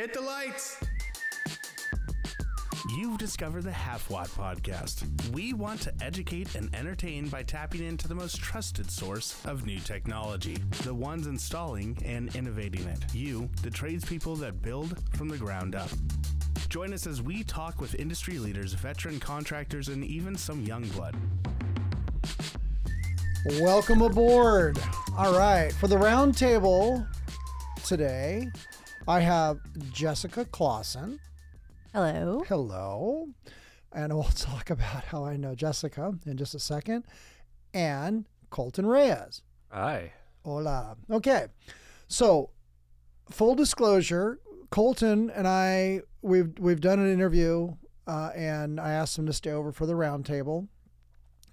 Hit the lights. You've discovered the Half Watt Podcast. We want to educate and entertain by tapping into the most trusted source of new technology, the ones installing and innovating it. You, the tradespeople that build from the ground up. Join us as we talk with industry leaders, veteran contractors, and even some young blood. Welcome aboard. All right, for the roundtable today, I have Jessica Clawson. Hello. Hello. And we'll talk about how I know Jessica in just a second. And Colton Reyes. Hi. Hola. Okay. So, full disclosure, Colton and I we've we've done an interview uh, and I asked him to stay over for the roundtable.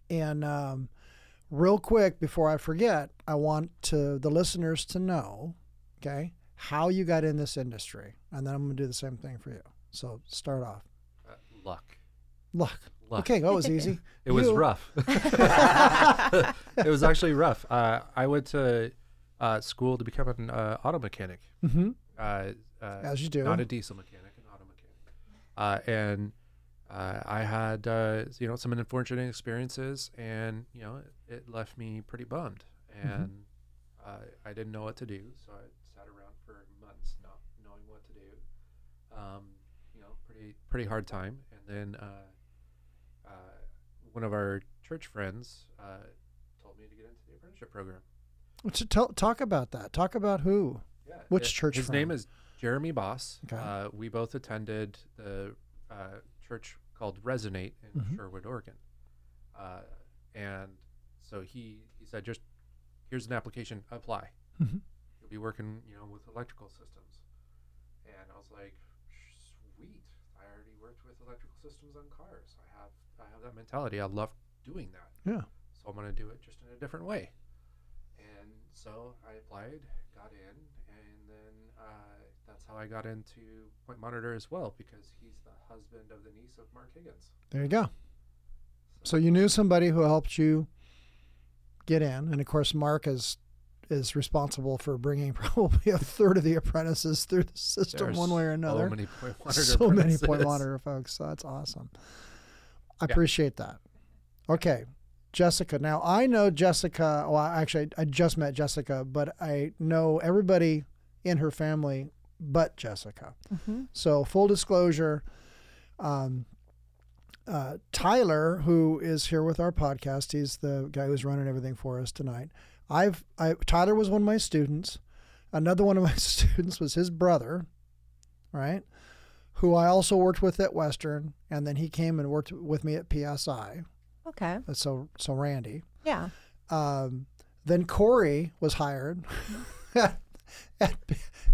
And um, real quick before I forget, I want to the listeners to know, okay, how you got in this industry. And then I'm going to do the same thing for you. So, start off. Uh, luck. Luck. Luck. Okay, that was easy. It was rough. it was actually rough. Uh, I went to uh, school to become an uh, auto mechanic. Mhm. Uh, uh, As you do. Not a diesel mechanic, an auto mechanic. Uh, and uh, I had uh, you know some unfortunate experiences, and you know it, it left me pretty bummed, Mm-hmm. and uh, I didn't know what to do. So I sat around for months not knowing what to do. Um, you know, pretty pretty hard time. And then uh, uh, one of our church friends uh, told me to get into the apprenticeship program. To tell, talk about that. Talk about who. Yeah. Which it- church His friend? name is Jeremy Boss. Okay. Uh, we both attended the uh, church called Resonate in Mhm. Sherwood, Oregon. Uh, and so he, he said, just here's an application, apply. Mhm. You'll be working, you know, with electrical systems. And I was like, systems on cars. I have I have that mentality. I love doing that. Yeah. So I'm going to do it just in a different way. And so I applied, got in, and then uh, that's how I got into Point Monitor as well because he's the husband of the niece of Mark Higgins. There you go. So you knew somebody who helped you get in, and of course, Mark is is responsible for bringing probably a third of the apprentices through the system There's one way or another. So many Point Monitor. So many point apprentices. monitor folks. So that's awesome. I Yeah. appreciate that. Okay, Jessica. Now I know Jessica. Well, actually, I just met Jessica, but I know everybody in her family but Jessica. Mm-hmm. So full disclosure, um, uh, Tyler, who is here with our podcast, he's the guy who's running everything for us tonight. I've I, Tyler was one of my students. Another one of my students was his brother, right? Who I also worked with at Western, and then he came and worked with me at PSI. Okay. Uh, So so Randy. Yeah. Um, then Corey was hired at, at,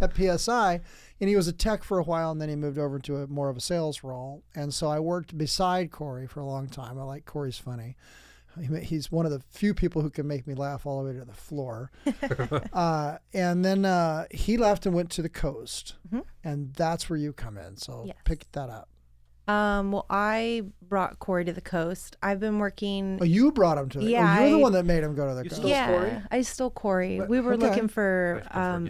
at PSI, and he was a tech for a while, and then he moved over to a more of a sales role. And so I worked beside Corey for a long time. I like Corey's funny. He ma- He's one of the few people who can make me laugh all the way to the floor. uh, and then uh, he left and went to the coast, Mhm. and that's where you come in. So Yes. pick that up. Um, well, I brought Corey to the coast. I've been working. Oh, you brought him to the. Yeah, oh, you're the one that made him go to the You coast. stole yeah, Corey? I stole Corey. But- we were okay. looking for. Um,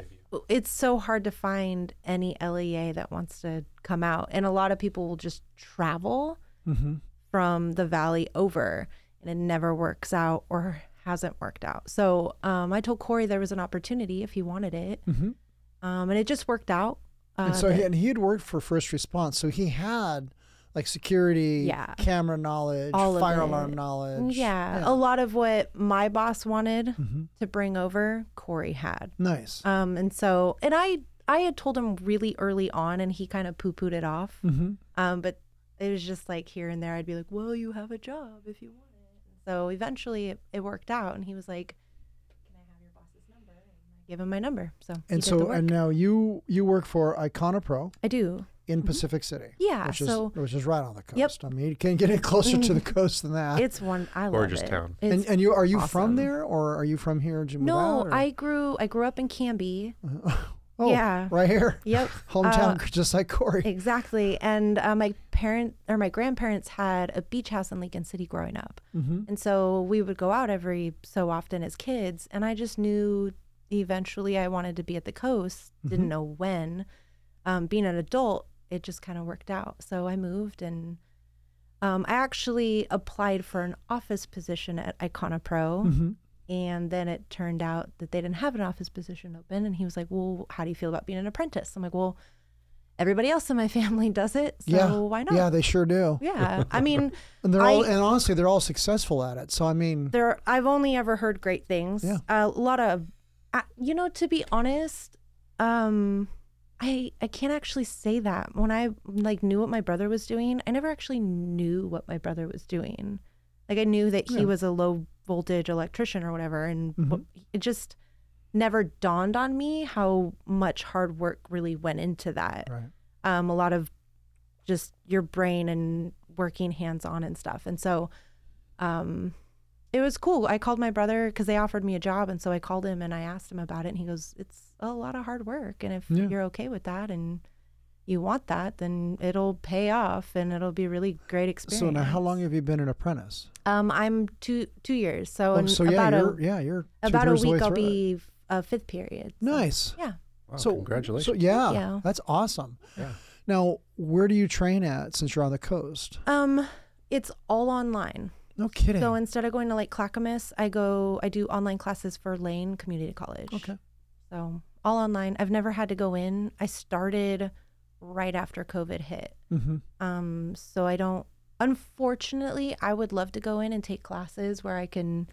it's so hard to find any LEA that wants to come out, and a lot of people will just travel hmm from the valley over, and it never works out or hasn't worked out. So um, I told Corey there was an opportunity if he wanted it, hmm um, and it just worked out. Uh, and so he, that- and he had worked for first response, so he had like security, Yeah. camera knowledge, All fire alarm knowledge. yeah, a lot of what my boss wanted Mhm. to bring over, Corey had. Nice. Um, and so, and I, I had told him really early on, and he kind of poo pooed it off. hmm Um, but it was just like here and there, I'd be like, "Well, you have a job if you want it." So eventually, it, it worked out, and he was like, "Can I have your boss's number?" And I gave him my number. So he And did the so work. and now you you work for Icona Pro I do. in Pacific City. Mm-hmm. Yeah, Which is so- which is right on the coast. Yep. I mean, you can't get any closer to the coast than that. It's one I love Gorgeous it. town. and It's and you are you from there or are you from here? Did you move no, I grew I grew up in Canby. oh yeah. right here, Yep. hometown, Uh, just like Corey. Exactly. And uh, my parent or my grandparents had a beach house in Lincoln City growing up. hmm And so we would go out every so often as kids. And I just knew eventually I wanted to be at the coast, Mm-hmm. didn't know when. um, being an adult, it just kind of worked out. So I moved and um, I actually applied for an office position at Icona Pro. Mm-hmm. And then it turned out that they didn't have an office position open. And he was like, Well, how do you feel about being an apprentice? I'm like, Well, everybody else in my family does it. So yeah. why not? Yeah, they sure do. Yeah. I mean, And they're all I- and honestly, they're all successful at it. So I mean, there I've only ever heard great things. Yeah. A lot of you know to be honest, um I I can't actually say that. When I like knew what my brother was doing, I never actually knew what my brother was doing. Like I knew that he Yeah. was a low voltage electrician or whatever and Mhm. it just never dawned on me how much hard work really went into that right. um, a lot of just your brain and working hands on and stuff. And so um, it was cool. I called my brother because they offered me a job. And so I called him and I asked him about it. And he goes, It's a lot of hard work. And if Yeah. you're okay with that and you want that, then it'll pay off and it'll be a really great experience. So now, how long have you been an apprentice? Um, I'm two two years. So, Oh, so yeah, about you're a yeah, you're about a two-thirds of the week I'll through it. be a fifth period. So, nice. Yeah. Wow, so congratulations. So yeah, that's awesome. Yeah. Now, where do you train at since you're on the coast? Um, it's all online. No kidding. So instead of going to like Clackamas, I go, I do online classes for Lane Community College. okay. So all online. I've never had to go in. I started right after COVID hit. Mm-hmm. Um, so I don't, unfortunately, I would love to go in and take classes where I can,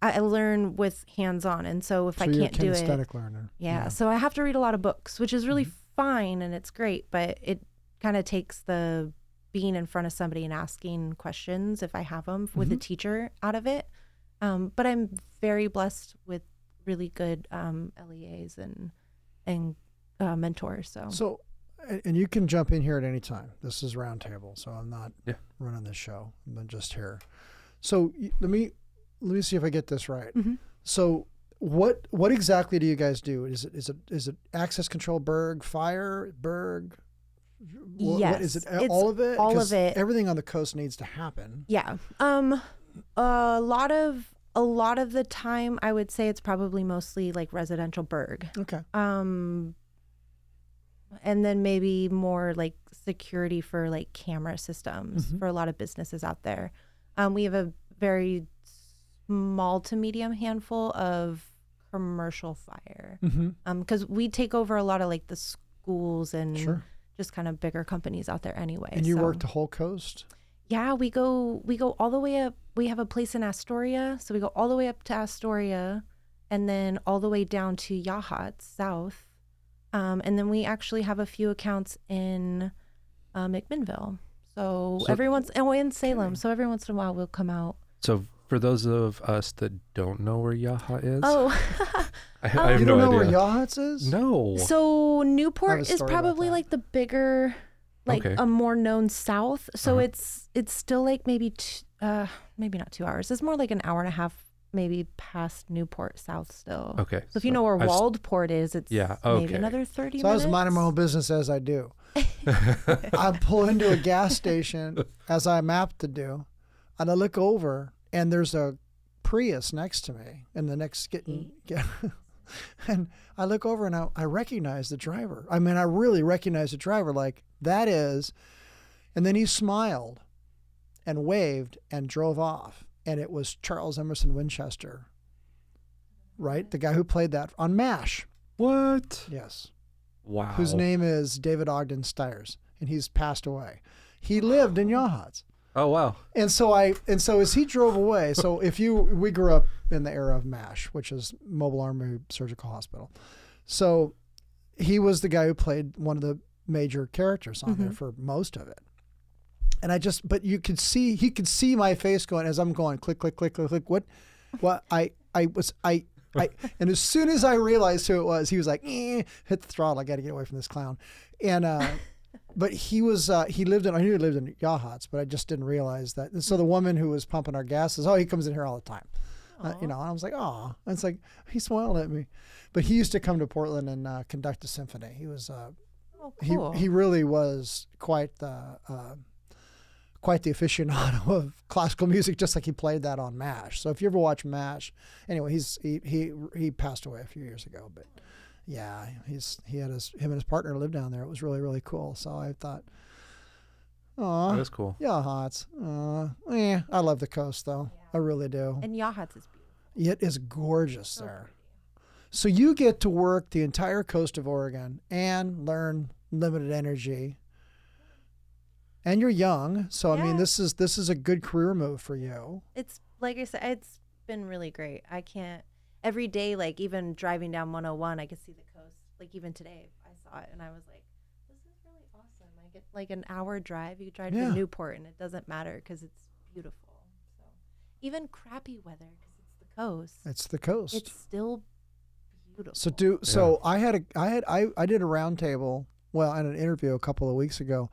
I I learn with hands on. And so if so I can't do it, learner. yeah. So I have to read a lot of books, which is really Mm-hmm. fine and it's great, but it kind of takes the being in front of somebody and asking questions if I have them with Mm-hmm. a teacher out of it. Um, but I'm very blessed with really good um, LEAs and and uh, mentors. So, So, and you can jump in here at any time. This is roundtable, so I'm not Yeah. running this show. I'm just here. So let me let me see if I get this right. Mhm. So what what exactly do you guys do? Is it is it is it access control burg fire burg? Wha- what is it? Yes, all of it? all of 'Cause it. Everything on the coast needs to happen. yeah, um, a lot of a lot of the time, I would say it's probably mostly like residential burg. Okay. um and then maybe more like security for like camera systems Mhm. for a lot of businesses out there um, we have a very small to medium handful of commercial fire Mm-hmm. because we take over a lot of like the schools and Sure. just kind of bigger companies out there anyway And you so- work the whole coast. yeah, we go we go all the way up. We have a place in Astoria, so we go all the way up to Astoria, and then all the way down to Yachats south, um, and then we actually have a few accounts in uh, McMinnville. So, So- every once and we're in Salem, Okay. so every once in a while we'll come out. So for those of us that don't know where Yachats is, Oh, I, oh. I have you no don't know idea. where Yachats is? No. so Newport is probably like the bigger, like Okay. a more known south. So Uh-huh. it's it's still like maybe t- uh maybe not two hours. It's more like an hour and a half, maybe past Newport South still. okay. So if you know where I've Waldport is, it's Yeah, maybe another thirty So I was minding my own business as I do. I pull into a gas station as I'm apt to do, and I look over, and there's a Prius next to me, and the next getting get, and I look over and I, I recognize the driver. I mean, I really recognize the driver. Like that is, and then he smiled, and waved and drove off, and it was Charles Emerson Winchester. Right, the guy who played that on MASH. what? Yes Wow. whose name is David Ogden Stiers, and he's passed away. He lived in Yachats. Oh wow. And so I and so as he drove away, so if you we grew up in the era of MASH, which is Mobile Army Surgical Hospital. So he was the guy who played one of the major characters on there mm-hmm. for most of it. And I just but you could see he could see my face going as I'm going click click click click click what what I I was I I and as soon as I realized who it was, he was like, eh, hit the throttle. I got to get away from this clown. And uh, but he was uh, he lived in I knew he lived in Yachats, but I just didn't realize that. And so the woman who was pumping our gas says, "Oh, he comes in here all the time." Uh, you know, and I was like, "Oh," and it's like he smiled at me. But he used to come to Portland and uh, conduct a symphony. He was uh, Oh, he cool. he really was quite the uh, quite the aficionado of classical music, just like he played that on MASH. So if you ever watch MASH, anyway, he's he he he passed away a few years ago, but Yeah, he's he had his him and his partner lived down there. It was really really cool. So I thought, oh, That's cool. yeah, hots. Uh, yeah, I love the coast though. I really do. And Yachats is beautiful. It is gorgeous So there. pretty. So you get to work the entire coast of Oregon and learn limited energy. And you're young, so I mean this is this is a good career move for you. It's like I said, it's been really great. I can't every day, like even driving down 101, I could see the coast. Like even today, I saw it and I was like, "This is really awesome." I get like an hour drive. You drive Yeah. to Newport and it doesn't matter because it's beautiful. So even crappy weather because it's the coast, It's the coast. it's still beautiful. So do so I had a I had I, I did a roundtable well I had an interview a couple of weeks ago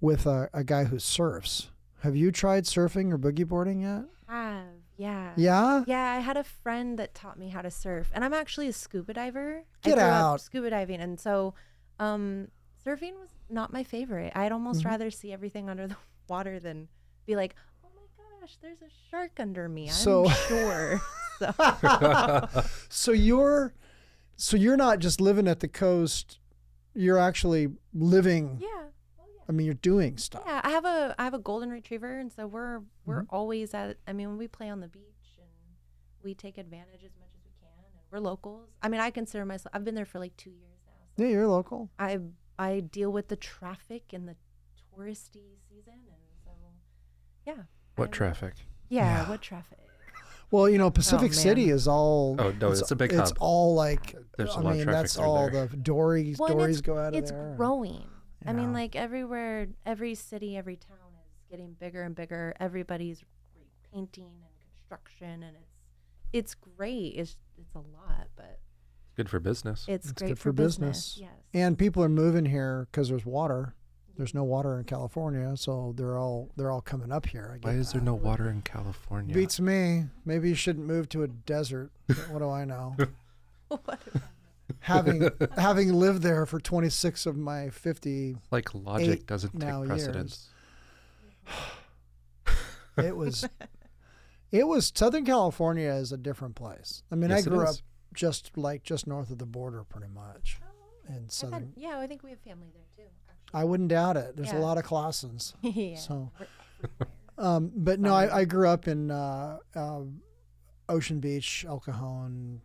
with a, a guy who surfs. Have you tried surfing or boogie boarding yet? have yeah. Yeah. Yeah, I had a friend that taught me how to surf, and I'm actually a scuba diver. Get out. Scuba diving, and so um, surfing was not my favorite. I'd almost Mhm. rather see everything under the water than be like, "Oh my gosh, there's a shark under me." I'm So- sure. So So you're so you're not just living at the coast. You're actually living. yeah. Oh, yeah. I mean, you're doing stuff. Yeah, I have a I have a golden retriever, and so we're we're Mm-hmm. always at. I mean, we play on the beach, and we take advantage as much as we can, and we're locals. I mean, I consider myself. I've been there for like two years now. So Yeah, you're local. I I deal with the traffic in the touristy season, and so yeah. What I- traffic? Yeah, Yeah. what traffic? Well, you know, Pacific man. City is all. Oh, no, it's a big It's hub. all like. There's a I lot of mean, traffic that's all there. the dories. Well, and dories go out of it's there. growing. I mean, like everywhere, every city, every town is getting bigger and bigger. Everybody's painting and construction, and it's it's great. It's it's a lot, but it's Good for business. it's, It's great good for, for business. business. Yes. And people are moving here because there's water. There's no water in California, so they're all they're all coming up here. I Why is there that. no water in California? Beats me. Maybe you shouldn't move to a desert. what do I know? What- having having lived there for 26 of my 50, like logic doesn't now take precedence. it was it was Southern California is a different place. I mean, Yes, I grew up just like just north of the border, pretty much. In I've had- southern, yeah, I think we have family there too. I wouldn't doubt it. There's a lot of Clawsons. Yeah. So, um, but no, I, I grew up in uh, uh, Ocean Beach, El Cajon,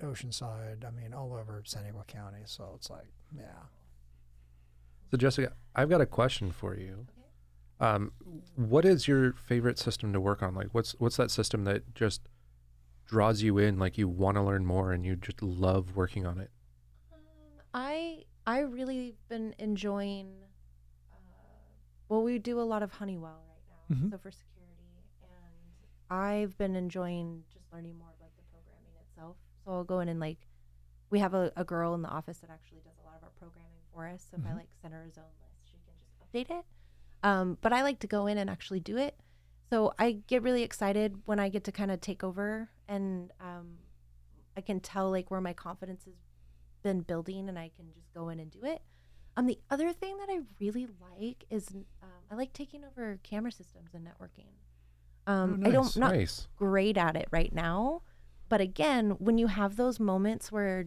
Oceanside. I mean, all over San Diego County. So it's like, yeah. So Jessica, I've got a question for you. Um, what is your favorite system to work on? Like, what's what's that system that just draws you in? Like, you want to learn more, and you just love working on it. Um, I I really been enjoying. Uh, well, we do a lot of Honeywell right now, Mhm. so for security, and I've been enjoying just learning more of like the programming itself. So I'll go in and like, we have a, a girl in the office that actually does a lot of our programming for us. So if I Mhm. like send her a zone list, she can just update it. Um, but I like to go in and actually do it. So I get really excited when I get to kind of take over and um, I can tell like where my confidence has been building and I can just go in and do it. Um, the other thing that I really like is um, I like taking over camera systems and networking. Um, Oh, I don't not nice. great at it right now, but again, when you have those moments where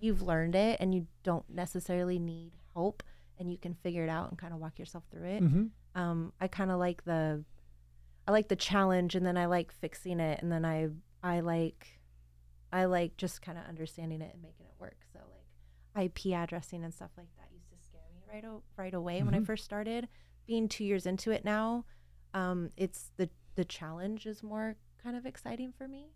you've learned it and you don't necessarily need help and you can figure it out and kind of walk yourself through it, Mm-hmm. um, I kind of like the, I like the challenge, and then I like fixing it, and then I I like, I like just kind of understanding it and making it work. So like IP addressing and stuff like that used to scare me right o- right away when I Mhm. first started. Being two years into it now, um, it's the the challenge is more kind of exciting for me.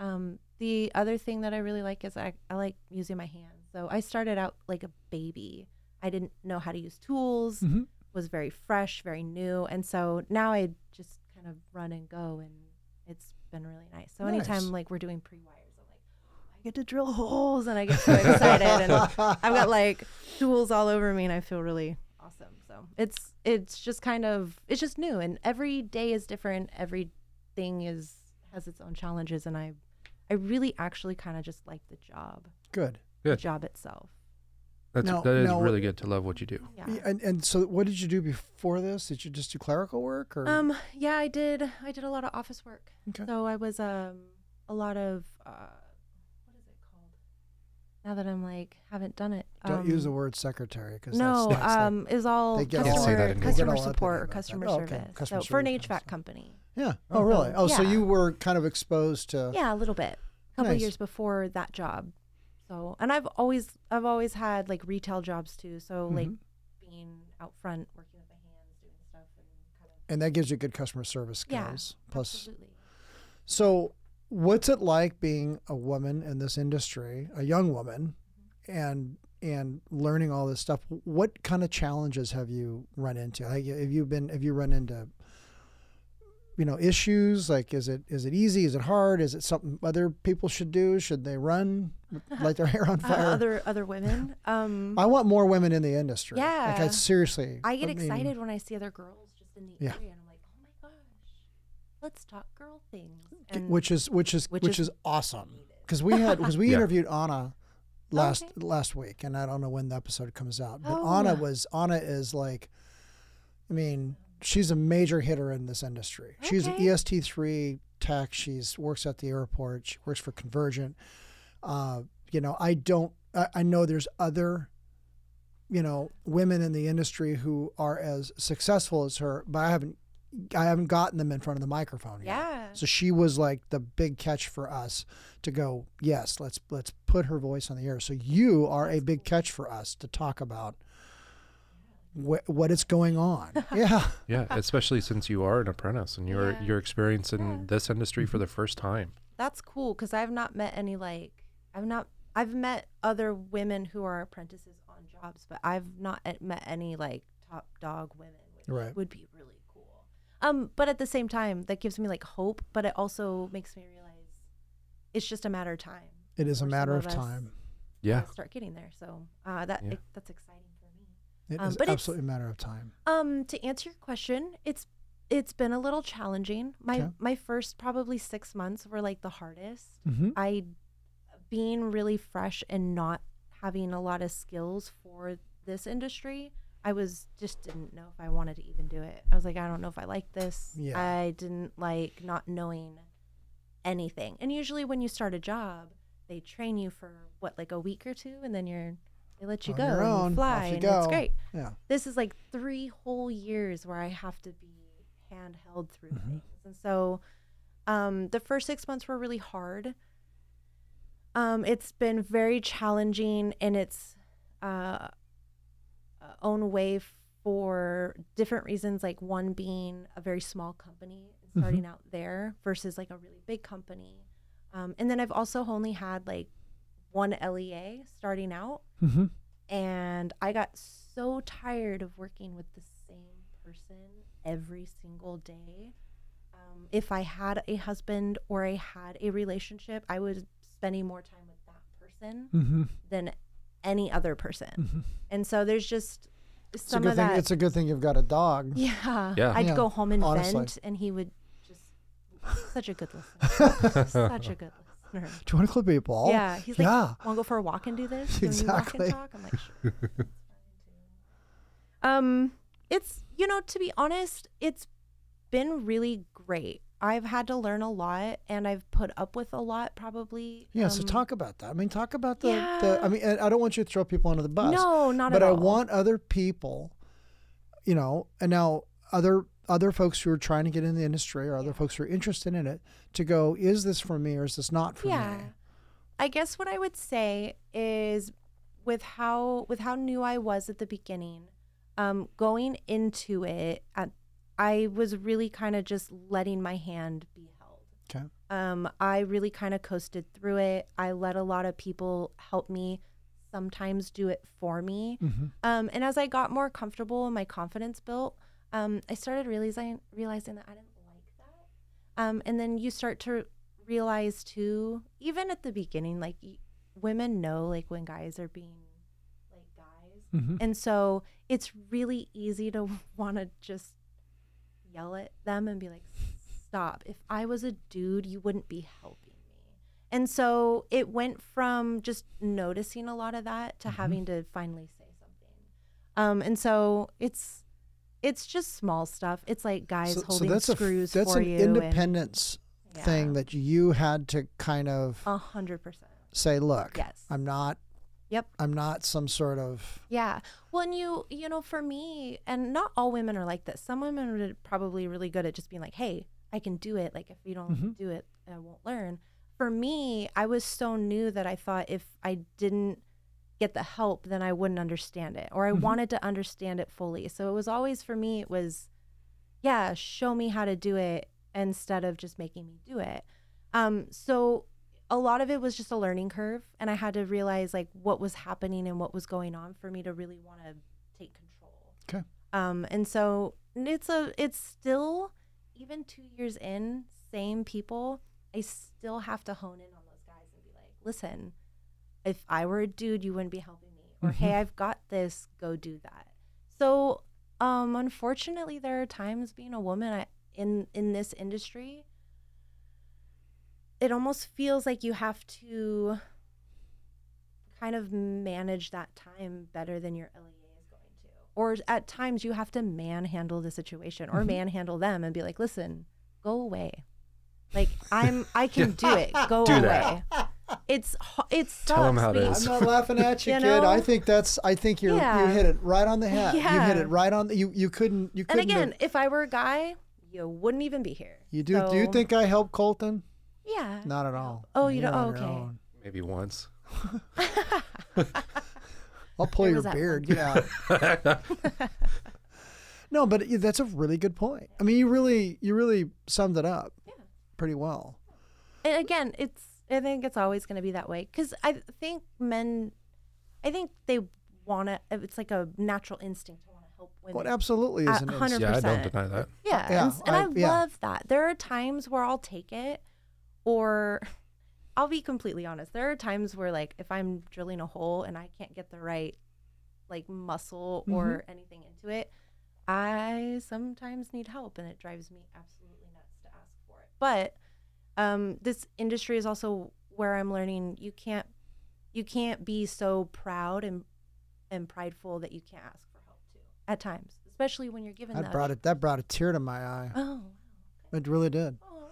Um, the other thing that I really like is I, I like using my hands. So I started out like a baby. I didn't know how to use tools Mhm. was very fresh, very new, and so now I just kind of run and go, and it's been really nice. So Nice. anytime like we're doing pre wires, I'm like, I get to drill holes, and I get so excited, and I've got like tools all over me, and I feel really awesome. So it's it's just kind of it's just new, and every day is different. Everything is has its own challenges, and I I really actually kind of just like the job, Good. the Good. job itself. That's Now- that is now- really good to love what you do. Yeah. Yeah, And and so, what did you do before this? Did you just do clerical work, or Um. Yeah, I did. I did a lot of office work. Okay. So I was um a lot of uh, what is it called? now that I'm like haven't done it. Don't use the Um, word secretary because No, that's, that's um, is all they get all- customer, can't say that in English. customer They get all support or uppity about customer that. Oh, okay. service. Customer so for an service, HVAC awesome. company. Yeah. Oh, really? Oh, so you were kind of exposed to. Yeah, a little bit. A couple Nice. years before that job. So, and I've always I've always had like retail jobs too. So like Mhm. being out front, working with my hands, doing stuff, and kind of and that gives you good customer service Yeah, skills. Plus, absolutely. so what's it like being a woman in this industry, a young woman, and and learning all this stuff? What kind of challenges have you run into? Like, have you been? Have you run into? You know, issues like is it is it easy? Is it hard? Is it something other people should do? Should they run, light their hair on Uh, fire? other other women. Um, I want more women in the industry. yeah like I Yeah. seriously. I get mean, excited when I see other girls just in the Yeah. area, and I'm like, oh my gosh, let's talk girl things. And which is which is which, which is, is awesome because we had because we Yeah. interviewed Anna last okay. last week and I don't know when the episode comes out but Oh. Anna was Anna is like I mean she's a major hitter in this industry. She's an EST3 tech. She's works at the airport. She works for Convergent. Uh, you know I don't I, I know there's other you know women in the industry who are as successful as her but I haven't I haven't gotten them in front of the microphone yet. yeah, So she was like the big catch for us to go, yes, let's let's put her voice on the air. So you are a big catch for us to talk about wh- what is going on. yeah. Yeah, especially since you are an apprentice and you're Yeah. you're experiencing Yeah. this industry for the first time. that's cool because I've not met any like I've not I've met other women who are apprentices on jobs, but I've not met any like top dog women, which Right. would be really cool. Um, but at the same time, that gives me like hope, but it also makes me realize it's just a matter of time. It is a matter of us time. Yeah. start getting there. So uh, that Yeah. it, that's exciting for me. It is Um, it's- absolutely a matter of time. Um, to answer your question, it's it's been a little challenging. My Okay. my first probably six months were like the hardest. Mm-hmm. I being really fresh and not having a lot of skills for this industry. I was just didn't know if I wanted to even do it. I was like, I don't know if I like this. Yeah. I didn't like not knowing anything. And usually when you start a job, they train you for what like a week or two, and then you're they let you On go your and you fly, you and go. it's great Yeah. this is like three whole years where I have to be handheld through Mhm. things. And so um, the first six months were really hard. Um, it's been very challenging in its uh, own way for different reasons, like one being a very small company Mhm. starting out there versus like a really big company. Um, and then I've also only had like one LEA starting out Mm-hmm. and I got so tired of working with the same person every single day. Um, if I had a husband or I had a relationship, I was spending more time with that person Mm-hmm. than any other person. Mhm. And so there's just It's a some good of thing. that. It's a good thing you've got a dog. yeah, Yeah. I'd Yeah, go home and honestly. vent, and he would just such a good listener, such a good listener. Do you want to clip a ball? Yeah, he's like, yeah. want to go for a walk and do this? Can we walk Exactly. I'm like, sure. that's fine too. Um, it's you know, to be honest, it's been really great. I've had to learn a lot, and I've put up with a lot. Probably. Yeah. so um, talk about that. I mean, talk about the, the. I mean, I don't want you to throw people under the bus. No, not but at I want other people, you know, and now other other folks who are trying to get in the industry or other folks who are interested in it to go, is this for me or is this not for yeah. me? I guess what I would say is with how with how new I was at the beginning, um, going into it, at, I was really kind of just letting my hand be held. Okay. Um, I really kind of coasted through it. I let a lot of people help me, sometimes do it for me. Mm-hmm. Um, and as I got more comfortable and my confidence built, um, I started realizing realizing that I didn't like that. Um, and then you start to realize too, even at the beginning, like y- women know like when guys are being like guys, Mm-hmm. and so it's really easy to want to just yell at them and be like, "Stop! If I was a dude, you wouldn't be helping me." And so it went from just noticing a lot of that to Mm-hmm. having to finally say something. Um, and so it's it's just small stuff. It's like guys holding that's screws a that's for an you. independence and, thing Yeah. that you had to kind of a hundred percent. say, look, Yes. I'm not Yep. I'm not some sort of Yeah. Well, and you, you know, for me, and not all women are like this. Some women are probably really good at just being like, hey, I can do it. Like, if you don't Mhm. do it, I won't learn. For me, I was so new that I thought if I didn't get the help, then I wouldn't understand it, or I Mhm. wanted to understand it fully. So it was always for me, it was, yeah, show me how to do it instead of just making me do it. Um, so a lot of it was just a learning curve and i had to realize like what was happening and what was going on for me to really want to take control Okay. um and so it's a it's still even two years in same people i still have to hone in on those guys and be like listen if i were a dude you wouldn't be helping me or hey i've got this go do that so um unfortunately there are times being a woman I, in in this industry it almost feels like you have to kind of manage that time better than your LEA is going to. Or at times you have to manhandle the situation or Mhm. manhandle them and be like, "Listen, go away." Like I'm I can do it. Go Do away. that. It's ho- it sucks. Tell 'em how it being- is. I'm not laughing at you, You kid. I think that's. I think you you Yeah. hit it right on the head. You hit it right on. The, you you couldn't you couldn't. And again, if I were a guy, you wouldn't even be here. you do. do you think I helped Colton? Yeah. Not at all. Oh, you You're don't- on oh, your okay. own. Maybe once. I'll pull your beard. one. Get out. no, but that's a really good point. I mean, you really you really summed it up Yeah. pretty well. and again, it's I think it's always going to be that way because I think men, I think they want to. It's like a natural instinct to want to help women. Well, it absolutely A is an hundred instinct. yeah, I don't 100%. deny that. Yeah, Yeah, and, s- and I- I, yeah. love that. There are times where I'll take it, or I'll be completely honest. There are times where, like, if I'm drilling a hole and I can't get the right, like, muscle Mm-hmm. or anything into it, I sometimes need help, and it drives me absolutely nuts to ask for it. But um, this industry is also where I'm learning you can't, you can't be so proud and and prideful that you can't ask for help too. At times, especially when you're given That that. brought it. That brought a tear to my eye. Oh. It really did. Oh.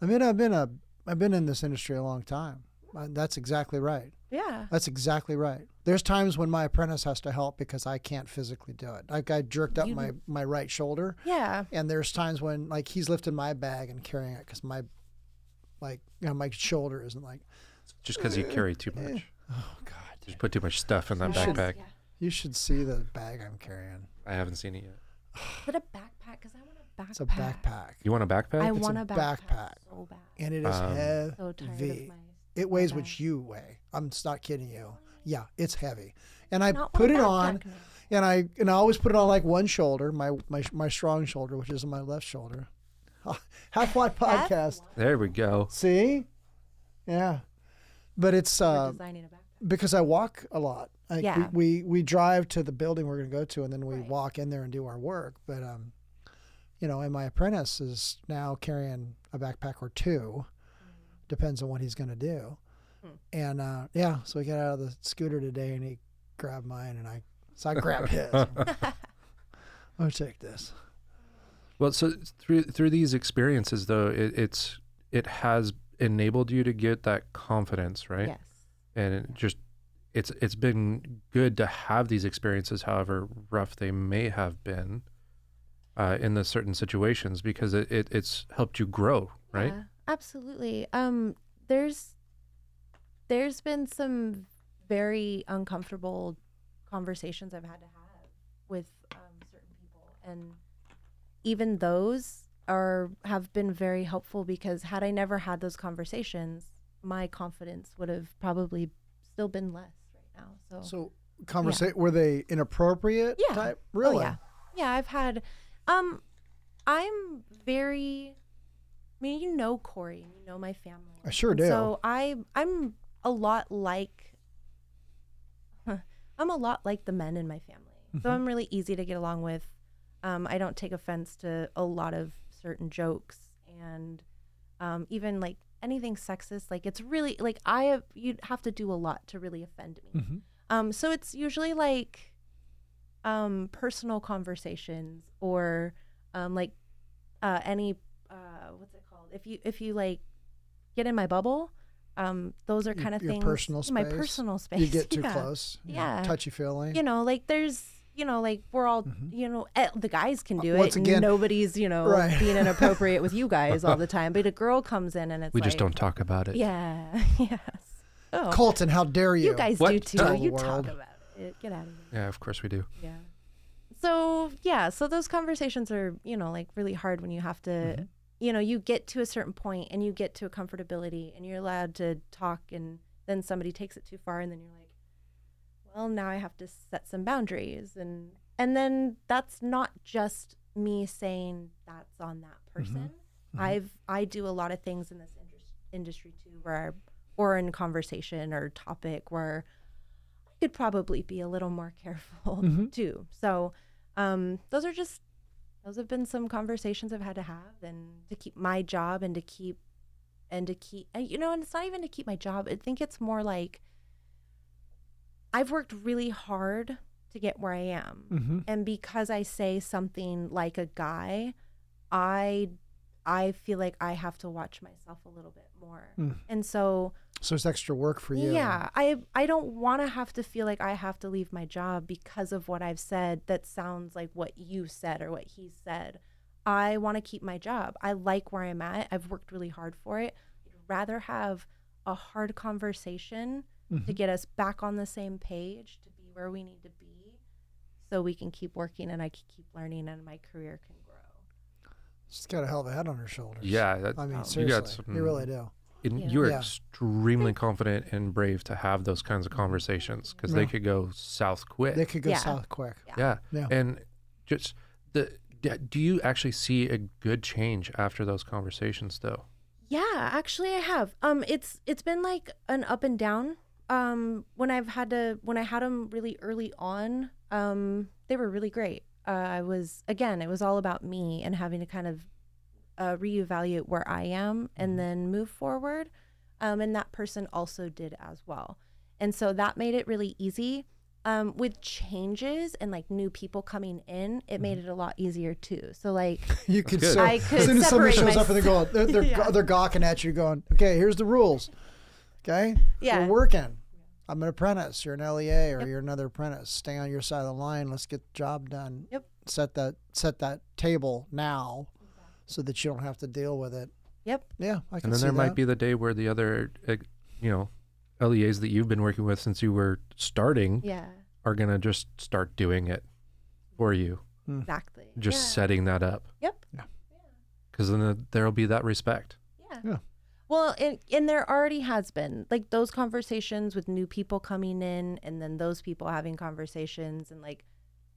I mean, I've been a I've been in this industry a long time. Uh, That's exactly right. Yeah. That's exactly right. There's times when my apprentice has to help because I can't physically do it. Like I jerked up You- my my right shoulder, Yeah. and there's times when like he's lifting my bag and carrying it because my like you know my shoulder isn't like Just because you carry too much. oh god. Just put too much stuff in that You should- backpack. Yeah. You should see the bag I'm carrying. I haven't seen it yet. Is it a backpack? Because I want a backpack. It's a backpack, You want a backpack? I It's want a backpack, backpack. so bad. and it is Um, So tired heavy. of. It weighs bag. what you weigh. I'm not kidding you. Yeah, it's heavy, and I Not put it on. and I and I always put it on like one shoulder, my my my strong shoulder, which is my left shoulder. Half Watt Half podcast. there we go. See, yeah, but it's uh, designing a backpack. because I walk a lot. Like Yeah. we, we we drive to the building we're going to go to, and then we Right. walk in there and do our work. But um, you know, and my apprentice is now carrying a backpack or two, depends on what he's going to do. Hmm. And uh, yeah, so we got out of the scooter today, and he grabbed mine, and I so I grabbed his. I'll take this. Well, so through through these experiences, though, it, it's it has enabled you to get that confidence, right? Yes. And it just it's it's been good to have these experiences, however rough they may have been, uh, in the certain situations, because it, it it's helped you grow, right? Yeah, absolutely. Um, there's there's been some very uncomfortable conversations I've had to have with um, certain people, and even those are have been very helpful because had I never had those conversations, my confidence would have probably still been less right now. So, So conversation were they inappropriate? Yeah. Type? Really? Oh yeah, yeah. I've had. Um, I'm very. I mean, you know Corey, and you know my family. I sure And do. So I, I'm a lot like. I'm a lot like the men in my family, Mm-hmm. so I'm really easy to get along with. Um, I don't take offense to a lot of certain jokes, and um, even like anything sexist. Like it's really like I have. You'd have to do a lot to really offend me. Mhm. Um, so it's usually like um, personal conversations or um, like uh, any uh, what's it called? If you if you like get in my bubble, um, those are kind of things. personal My personal space. You get too yeah. close. Yeah. Touchy feely. You know, like there's, you know, like we're all, you know, eh, the guys can do Mm-hmm. it. again- and nobody's, you know, Right. being inappropriate with you guys all the time. But a girl comes in and it's we just don't talk about it. Yeah. yes. Oh, Colton, how dare you? you guys What? do too. Tell You talk about it. Get out of here. Yeah, of course we do. Yeah. So yeah, so those conversations are, you know, like really hard when you have to, Mm-hmm. you know, you get to a certain point and you get to a comfortability and you're allowed to talk and then somebody takes it too far and then you're like, well, now I have to set some boundaries and and then that's not just me saying that's on that mm-hmm. person. Mm-hmm. I've I do a lot of things in this indus- industry too where or in conversation or topic where I could probably be a little more careful mm-hmm. too. So um, those are just those have been some conversations I've had to have and to keep my job and to keep and to keep and, you know and it's not even to keep my job. I think it's more like I've worked really hard to get where I am. Mm-hmm. And because I say something like a guy, I I feel like I have to watch myself a little bit more. Mm. And so So it's extra work for you. yeah, I I don't want to have to feel like I have to leave my job because of what I've said that sounds like what you said or what he said. I want to keep my job. I like where I'm at. I've worked really hard for it. I'd rather have a hard conversation Mm-hmm. to get us back on the same page to be where we need to be so we can keep working and I can keep learning and my career can grow. She's got a hell of a head on her shoulders. Yeah, that, I mean, you seriously, got you, really do. and Yeah. you're Yeah. extremely confident and brave to have those kinds of conversations because Yeah. they could go south quick. They could go Yeah. south quick. yeah. Yeah. and just the do you actually see a good change after those conversations though? Yeah, actually I have. Um it's it's been like an up and down. Um when I've had to when I had them really early on, um they were really great. Uh, I was again, it was all about me and having to kind of uh, reevaluate where I am and then move forward. Um, and that person also did as well. And so that made it really easy. Um, with changes and like new people coming in, it made it a lot easier too. So like You could good. so I could as soon as somebody separate shows up and they're going, they're they're, Yeah. they're gawking at you, going, "Okay, here's the rules. Okay, Yeah. we're working. I'm an apprentice. You're an LEA, or Yep. you're another apprentice. Stay on your side of the line. Let's get the job done. Yep. Set that set that table now, so that you don't have to deal with it. Yep. Yeah, I can And then see there might be the day where the other, uh, you know, LEAs that you've been working with since you were starting Yeah. are gonna just start doing it for you, Exactly. just yeah. setting that up. Yep. Yeah. Because then the- there'll be that respect. Yeah. Yeah. Well, and, and there already has been like those conversations with new people coming in and then those people having conversations and like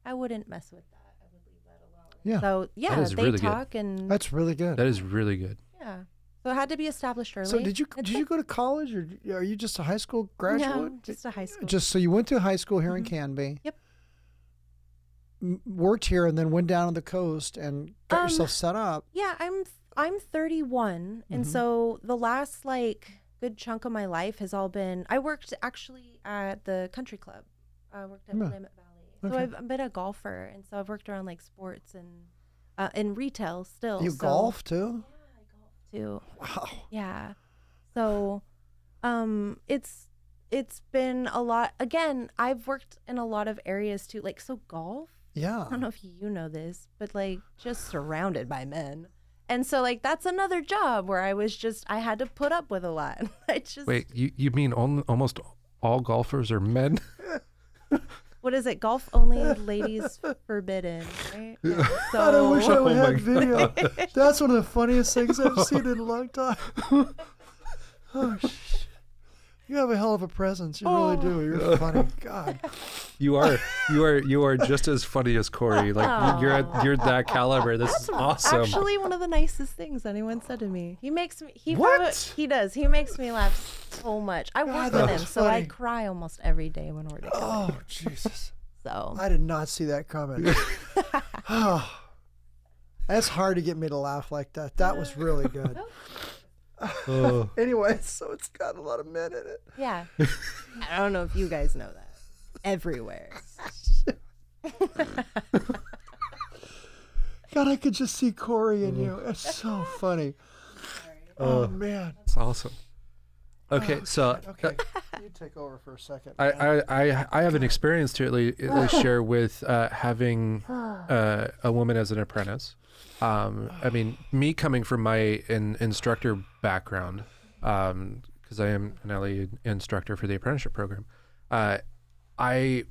I wouldn't mess with that. I would leave that alone. Yeah. So yeah, is they really good. talk and That's really good. That is really good. yeah. So it had to be established early. so did you did you go to college, or are you just a high school graduate? No, just a high school. Just so you went to high school here in Mhm. Canby. Yep. Worked here and then went down on the coast and got Um, yourself set up. Yeah, I'm I'm 31, and Mhm. so the last like good chunk of my life has all been. I worked actually at the country club. I worked at Yeah. Willamette Valley, so Okay. I've, I've been a golfer, and so I've worked around like sports and uh, in retail still. You so- golf too? Yeah, I golf too. Wow. Yeah, so um, it's it's been a lot. Again, I've worked in a lot of areas too, like so golf. Yeah. I don't know if you know this, but like just surrounded by men. And so like that's another job where I was just I had to put up with a lot. I just Wait, you, you mean on, almost all golfers are men? what is it? Golf only, ladies forbidden, right? Yeah. So God, I wish I Oh had my video. That's one of the funniest things I've seen in a long time. oh, shit. You have a hell of a presence. You really oh. do. You're funny. God. You are you are you are just as funny as Corey. Like you- you're at, you're that caliber. This is awesome. Actually, one of the nicest things anyone said to me. He makes me. He What? prob- he does. He makes me laugh so much. I work with him, that's so I cry almost every day when we're together. Oh, Jesus. So I did not see that coming. oh, that's hard to get me to laugh like that. That was really good. Oh. Anyway, so it's got a lot of men in it. yeah, I don't know if you guys know that. Everywhere. God, I could just see Corey in you. It's so funny. Oh, man. It's awesome. Okay, so Okay, you take over for a second. I, man. I, I, I have an experience to at least, at least share with uh, having uh, a woman as an apprentice. Um, I mean, me coming from my in, instructor background, because I am an LE instructor for the apprenticeship program, uh, I,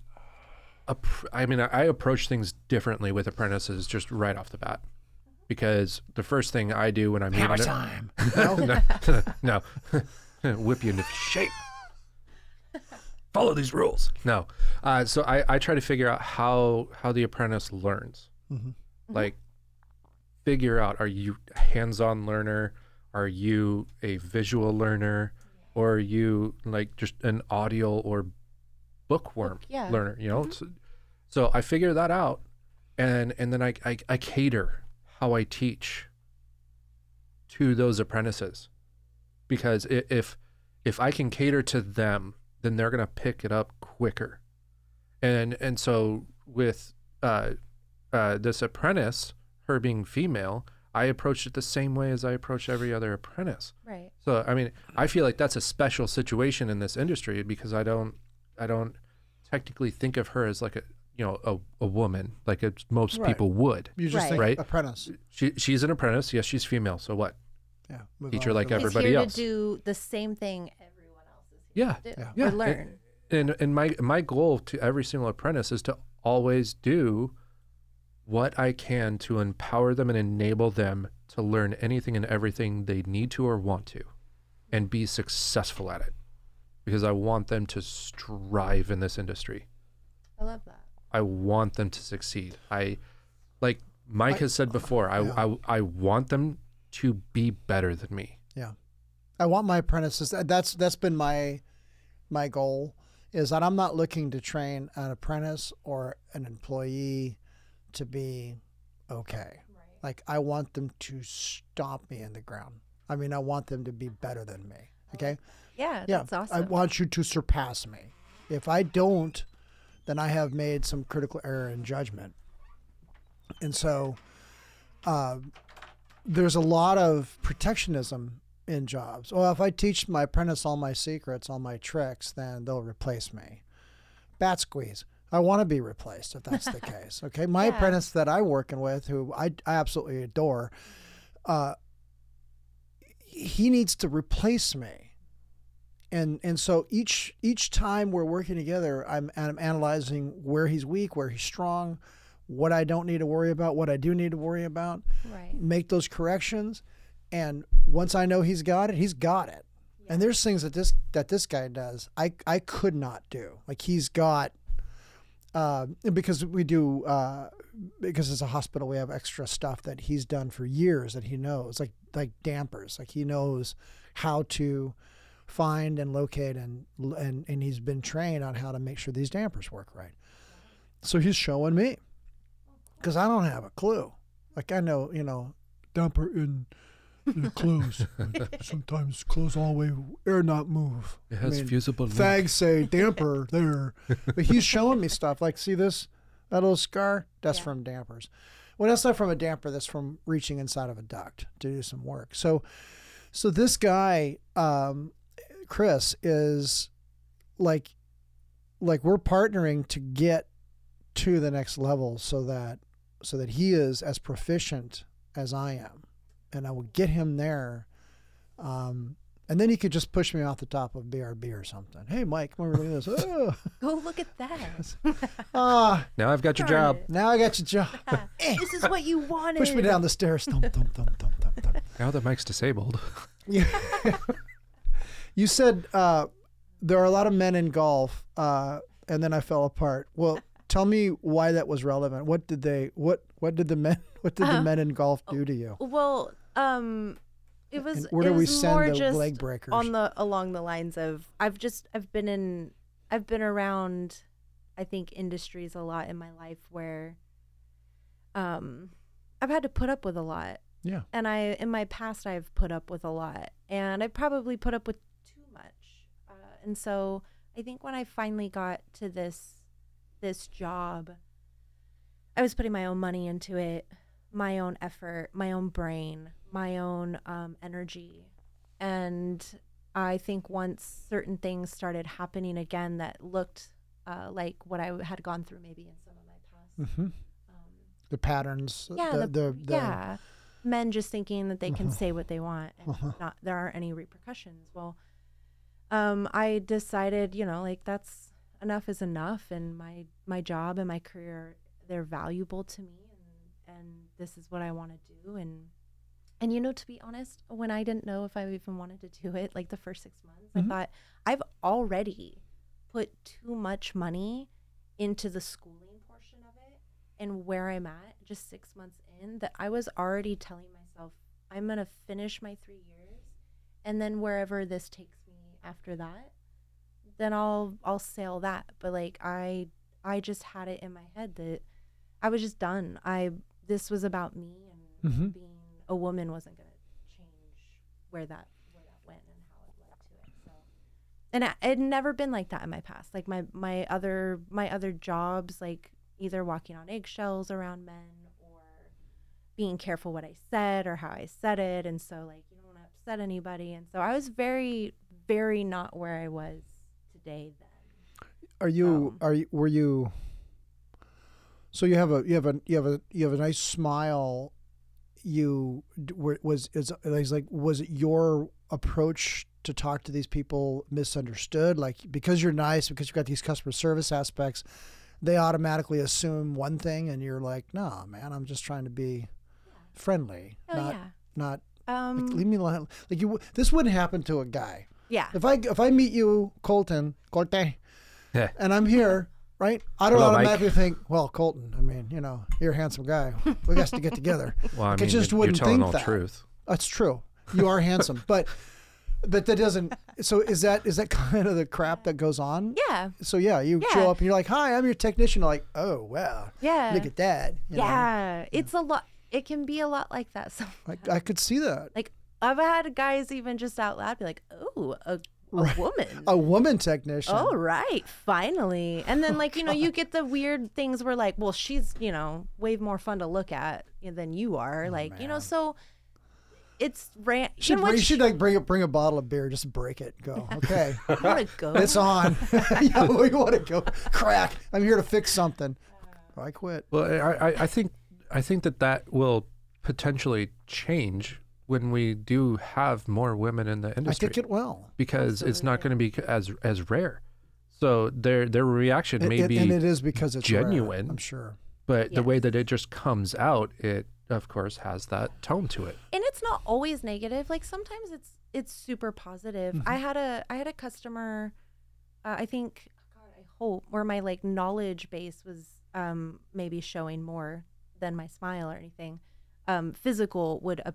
appr- I mean, I, approach things differently with apprentices just right off the bat, because the first thing I do when I'm Hammer time. no, no. whip you into shape. Follow these rules. No, uh, so I, I try to figure out how how the apprentice learns. Mhm. Like, figure out: are you a hands-on learner? Are you a visual learner? Or are you like just an audio or bookworm Book, yeah. learner? You know, so, so I figure that out, and and then I, I I cater how I teach to those apprentices because if if I can cater to them, then they're gonna pick it up quicker. And and so with uh, uh, this apprentice, her being female, I approached it the same way as I approach every other apprentice. Right. So I mean, I feel like that's a special situation in this industry because I don't I don't technically think of her as like a you know a, a woman like it's, most Right. people would. You just Right. think Right. apprentice. She she's an apprentice. Yes, she's female. So what? Yeah. move Teach her on like to the every- next. everybody He's here else. to do the same thing everyone else is here Yeah. to do Yeah. Yeah. or learn. And and my my goal to every single apprentice is to always do what I can to empower them and enable them to learn anything and everything they need to or want to and be successful at it. Because I want them to strive in this industry. I love that. I want them to succeed. I like Mike I- has said before, I, Yeah. I I want them to be better than me. Yeah. I want my apprentices. That's that's been my my goal is that I'm not looking to train an apprentice or an employee to be okay. Like I want them to stomp me in the ground. I mean, I want them to be better than me. Okay? Yeah, Yeah. that's I want you to surpass me. If I don't, then I have made some critical error in judgment. And so uh, there's a lot of protectionism in jobs. Well, if I teach my apprentice all my secrets, all my tricks, then they'll replace me. Bat squeeze. I want to be replaced if that's the case. Okay. My Yeah. apprentice that I'm working with, who I, I absolutely adore, uh, he needs to replace me. And and so each each time we're working together, I'm I'm analyzing where he's weak, where he's strong, what I don't need to worry about, what I do need to worry about, right. make those corrections, and once I know he's got it, he's got it. And there's things that this that this guy does I I could not do. Like he's got uh, because we do uh, because it's a hospital, we have extra stuff that he's done for years that he knows, like like dampers. Like he knows how to find and locate and and and he's been trained on how to make sure these dampers work right. So he's showing me because I don't have a clue. Like I know, you know, damper in the close. Sometimes close all the way, air not move. It I has mean, fusible link. Fags say damper there, but he's showing me stuff like, see this that little scar? That's Yeah. from dampers. Well, that's not from a damper. That's from reaching inside of a duct to do some work. So, so this guy, um, Chris, is like, like we're partnering to get to the next level, so that so that he is as proficient as I am, and I would get him there. Um, and then he could just push me off the top of BRB or something. Hey, Mike, come over look at this. Oh, Go look at that. ah, Now I've got your job. it. now I got your job. this is what you wanted. Push me down the stairs. Thump, thump, thump, thump, thump, thump. Now that Mike's disabled. Yeah. you said uh, there are a lot of men in golf, uh, and then I fell apart. Well, tell me why that was relevant. What did they? What What did the men? What did the Uh-huh. men in golf do to you? Well, um, it was. And where it do we send more the just leg breakers? on the along the lines of I've just I've been in I've been around I think industries a lot in my life where um I've had to put up with a lot yeah. and I in my past I've put up with a lot and I probably put up with too much uh, and so I think when I finally got to this this job I was putting my own money into it my own effort my own brain my own um, energy and I think once certain things started happening again that looked uh, like what I had gone through maybe in some of my past. hmm Um, The patterns. yeah, The, the, the, the, yeah, men just thinking that they can Uh-huh. say what they want and Uh-huh. not there aren't any repercussions. Well, um, I decided, you know, like that's enough is enough, and my my job and my career they're valuable to me, and and this is what I want to do, and and you know, to be honest, when I didn't know if I even wanted to do it, like the first six months, Mhm. I thought I've already put too much money into the schooling portion of it and where I'm at just six months in that I was already telling myself I'm gonna finish my three years and then wherever this takes me after that, then I'll I'll sail that. But like I I just had it in my head that I was just done. I this was about me and Mhm. being a woman wasn't gonna change where that where that went and how it led to it. So and I, it had never been like that in my past. Like my my other my other jobs, like either walking on eggshells around men or being careful what I said or how I said it, and so like you don't want to upset anybody, and so I was very very not where I was today then. Are you? Are you? Were you? So you have a you have a you have a you have a nice smile. You were, was is is like was it your approach to talk to these people misunderstood? Like because you're nice, because you've got these customer service aspects, they automatically assume one thing, and you're like, no, man, I'm just trying to be friendly, Oh not yeah. not Um. like, leave me alone. Like you, this wouldn't happen to a guy. yeah. If I if I meet you, Colton, Colton, Yeah. and I'm here, right? I don't Hello, Mike. automatically think, well, Colton. I mean, you know, you're a handsome guy. We got to get together. Well, I Like, I mean, just you're, you're wouldn't telling think all that. truth. That's true. You are handsome, but but that doesn't. So is that is that kind of the crap that goes on? Yeah. So yeah, you Yeah. show up and you're like, "Hi, I'm your technician." Like, oh wow, Yeah. look at that. you know? yeah. It's a lot. It can be a lot like that. So I, I could see that. like I've had guys even just out loud be like, "Oh, a, a Right. woman." A woman technician. Oh right, finally. And then oh, like you know you get the weird things where like, well, she's you know way more fun to look at than you are. Oh, like you know, Oh, so it's ran. You should, you know you should like bring a, bring a bottle of beer, just break it. Go okay. Want to go. It's on. yeah, we want to go crack. I'm here to fix something. I quit. Well, I, I, I think I think that that will potentially change when we do have more women in the industry. I industry think it will. because it's not going to be as as rare. So their their reaction may It- it- be, and it is because it's rare, genuine. I'm sure. but the way that it just comes out, it of course has that tone to it. and it's not always negative like sometimes it's it's super positive i Mm-hmm. had a i had a customer uh, i think god i hope where my like knowledge base was um maybe showing more than my smile or anything um physical would, uh,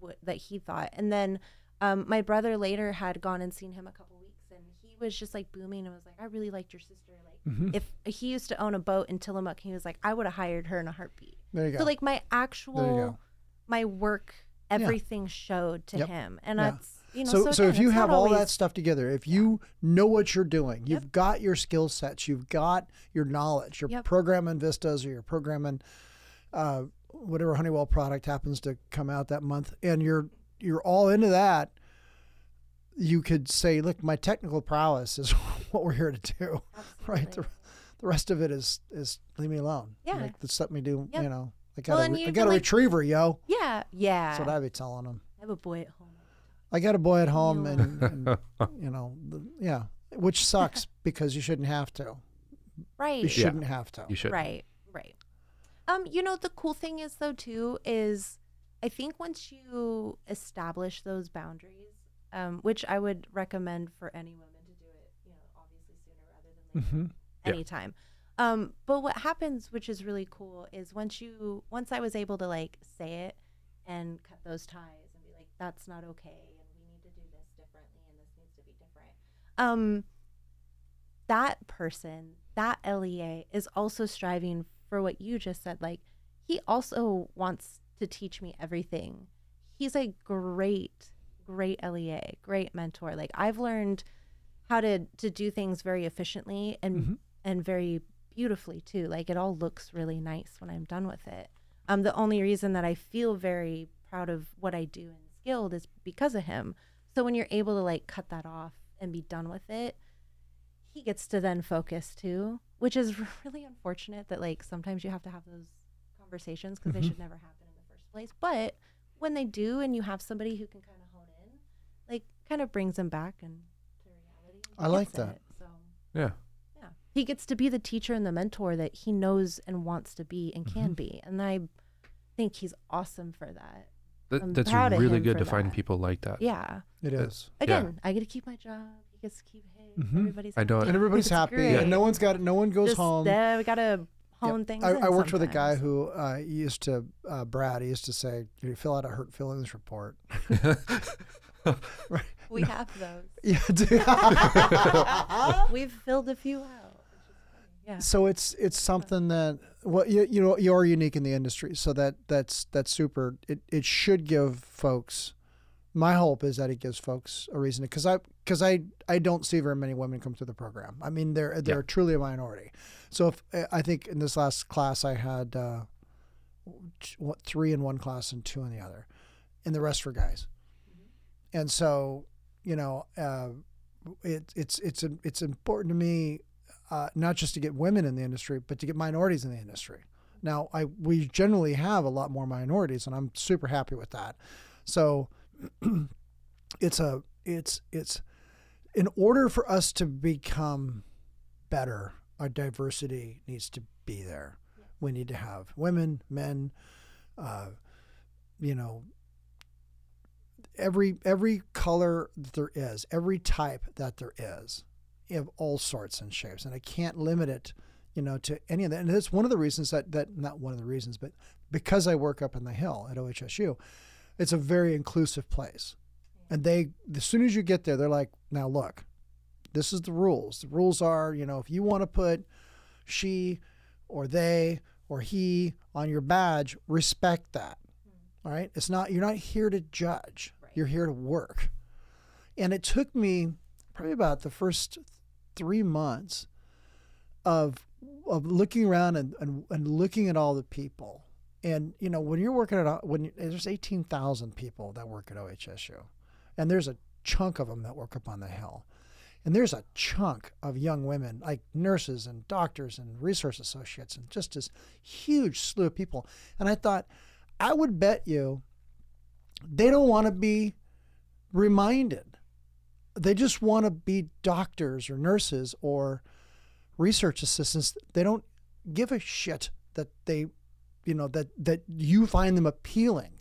would that he thought and then um my brother later had gone and seen him a couple weeks and he was just like booming and was like i really liked your sister like Mhm. if he used to own a boat in tillamook he was like i would have hired her in a heartbeat There you go. so like my actual, my work, everything showed to Yep. him, and Yeah. that's you know. so, So, so, if you have all that stuff together, if you know what you're doing, you've got your skill sets, you've got your knowledge, you're Yep. programming Vistas or you're programming uh, whatever Honeywell product happens to come out that month, and you're you're all into that. You could say, "Look, my technical prowess is what we're here to do." Right. The, the rest of it is is leave me alone. Yeah. Like, just let me do. Yep. You know, I got and a, you I can, got a like- retriever, yo. Yeah, yeah. That's what I'd be telling them. I have a boy at home. I got a boy at home, You, and, and you know, the, yeah, which sucks because you shouldn't have to. Right. You shouldn't have to. You should. Right. Um, you know, the cool thing is though too is I think once you establish those boundaries, um, which I would recommend for any woman to do it, you know, obviously sooner rather than later. hmm Yeah. anytime. Um, but what happens, which is really cool, is once you once I was able to like say it and cut those ties and be like, that's not okay, and we need to do this differently, and this needs to be different. Um, that person, that LEA, is also striving for what you just said. Like, he also wants to teach me everything. He's a great, great LEA, great mentor. Like, I've learned how to to do things very efficiently and Mhm. and very beautifully too. Like it all looks really nice when I'm done with it. Um, the only reason that I feel very proud of what I do and skilled is because of him. So when you're able to like cut that off and be done with it, he gets to then focus too, which is really unfortunate that like sometimes you have to have those conversations because Mhm. they should never happen in the first place. But when they do, and you have somebody who can kind of hone in, like kind of brings them back and to reality. and I like that. it. So Yeah. yeah, he gets to be the teacher and the mentor that he knows and wants to be and can Mhm. be, and I think he's awesome for that. That, I'm that's really good for to find people like that. Yeah. it is. Is. Again, I get to keep my job. He gets to keep his. Mhm. Everybody's I know it. And everybody's It's happy, great. and no one's got no one goes Just, home. uh, we gotta Yep. hone things. I, I worked with a guy who uh, used to uh, Brad. He used to say, "You fill out a hurt feelings report." right? we have those. Yeah. dude. We've filled a few out. which is funny. Yeah. so it's it's something that well you, you know you are unique in the industry, so that that's that's super. It it should give folks. My hope is that it gives folks a reason because I because I I don't see very many women come through the program. I mean they're they're Yeah. truly a minority. So if I think in this last class I had uh, three in one class and two in the other, and the rest were guys. And so you know uh, it, it's it's it's important to me uh, not just to get women in the industry, but to get minorities in the industry. Now, I we generally have a lot more minorities, and I'm super happy with that. So, it's a it's it's in order for us to become better, our diversity needs to be there. We need to have women, men, uh, you know, every every color that there is, every type that there is of all sorts and shapes, and I can't limit it, you know, to any of that. And that's one of the reasons that that not one of the reasons, but because I work up in the hill at OHSU, it's a very inclusive place, and they as soon as you get there, they're like, now look, this is the rules. The rules are, you know, if you want to put she or they or he on your badge, respect that. All right, it's not you're not here to judge. You're here to work. And it took me probably about the first three months of of looking around and, and, and looking at all the people. And you know, when you're working at when there's eighteen thousand people that work at OHSU, and there's a chunk of them that work up on the hill, and there's a chunk of young women like nurses and doctors and resource associates, and just this huge slew of people. And I thought, I would bet you, they don't want to be reminded they just want to be doctors or nurses or research assistants. They don't give a shit that they, you know, that that you find them appealing.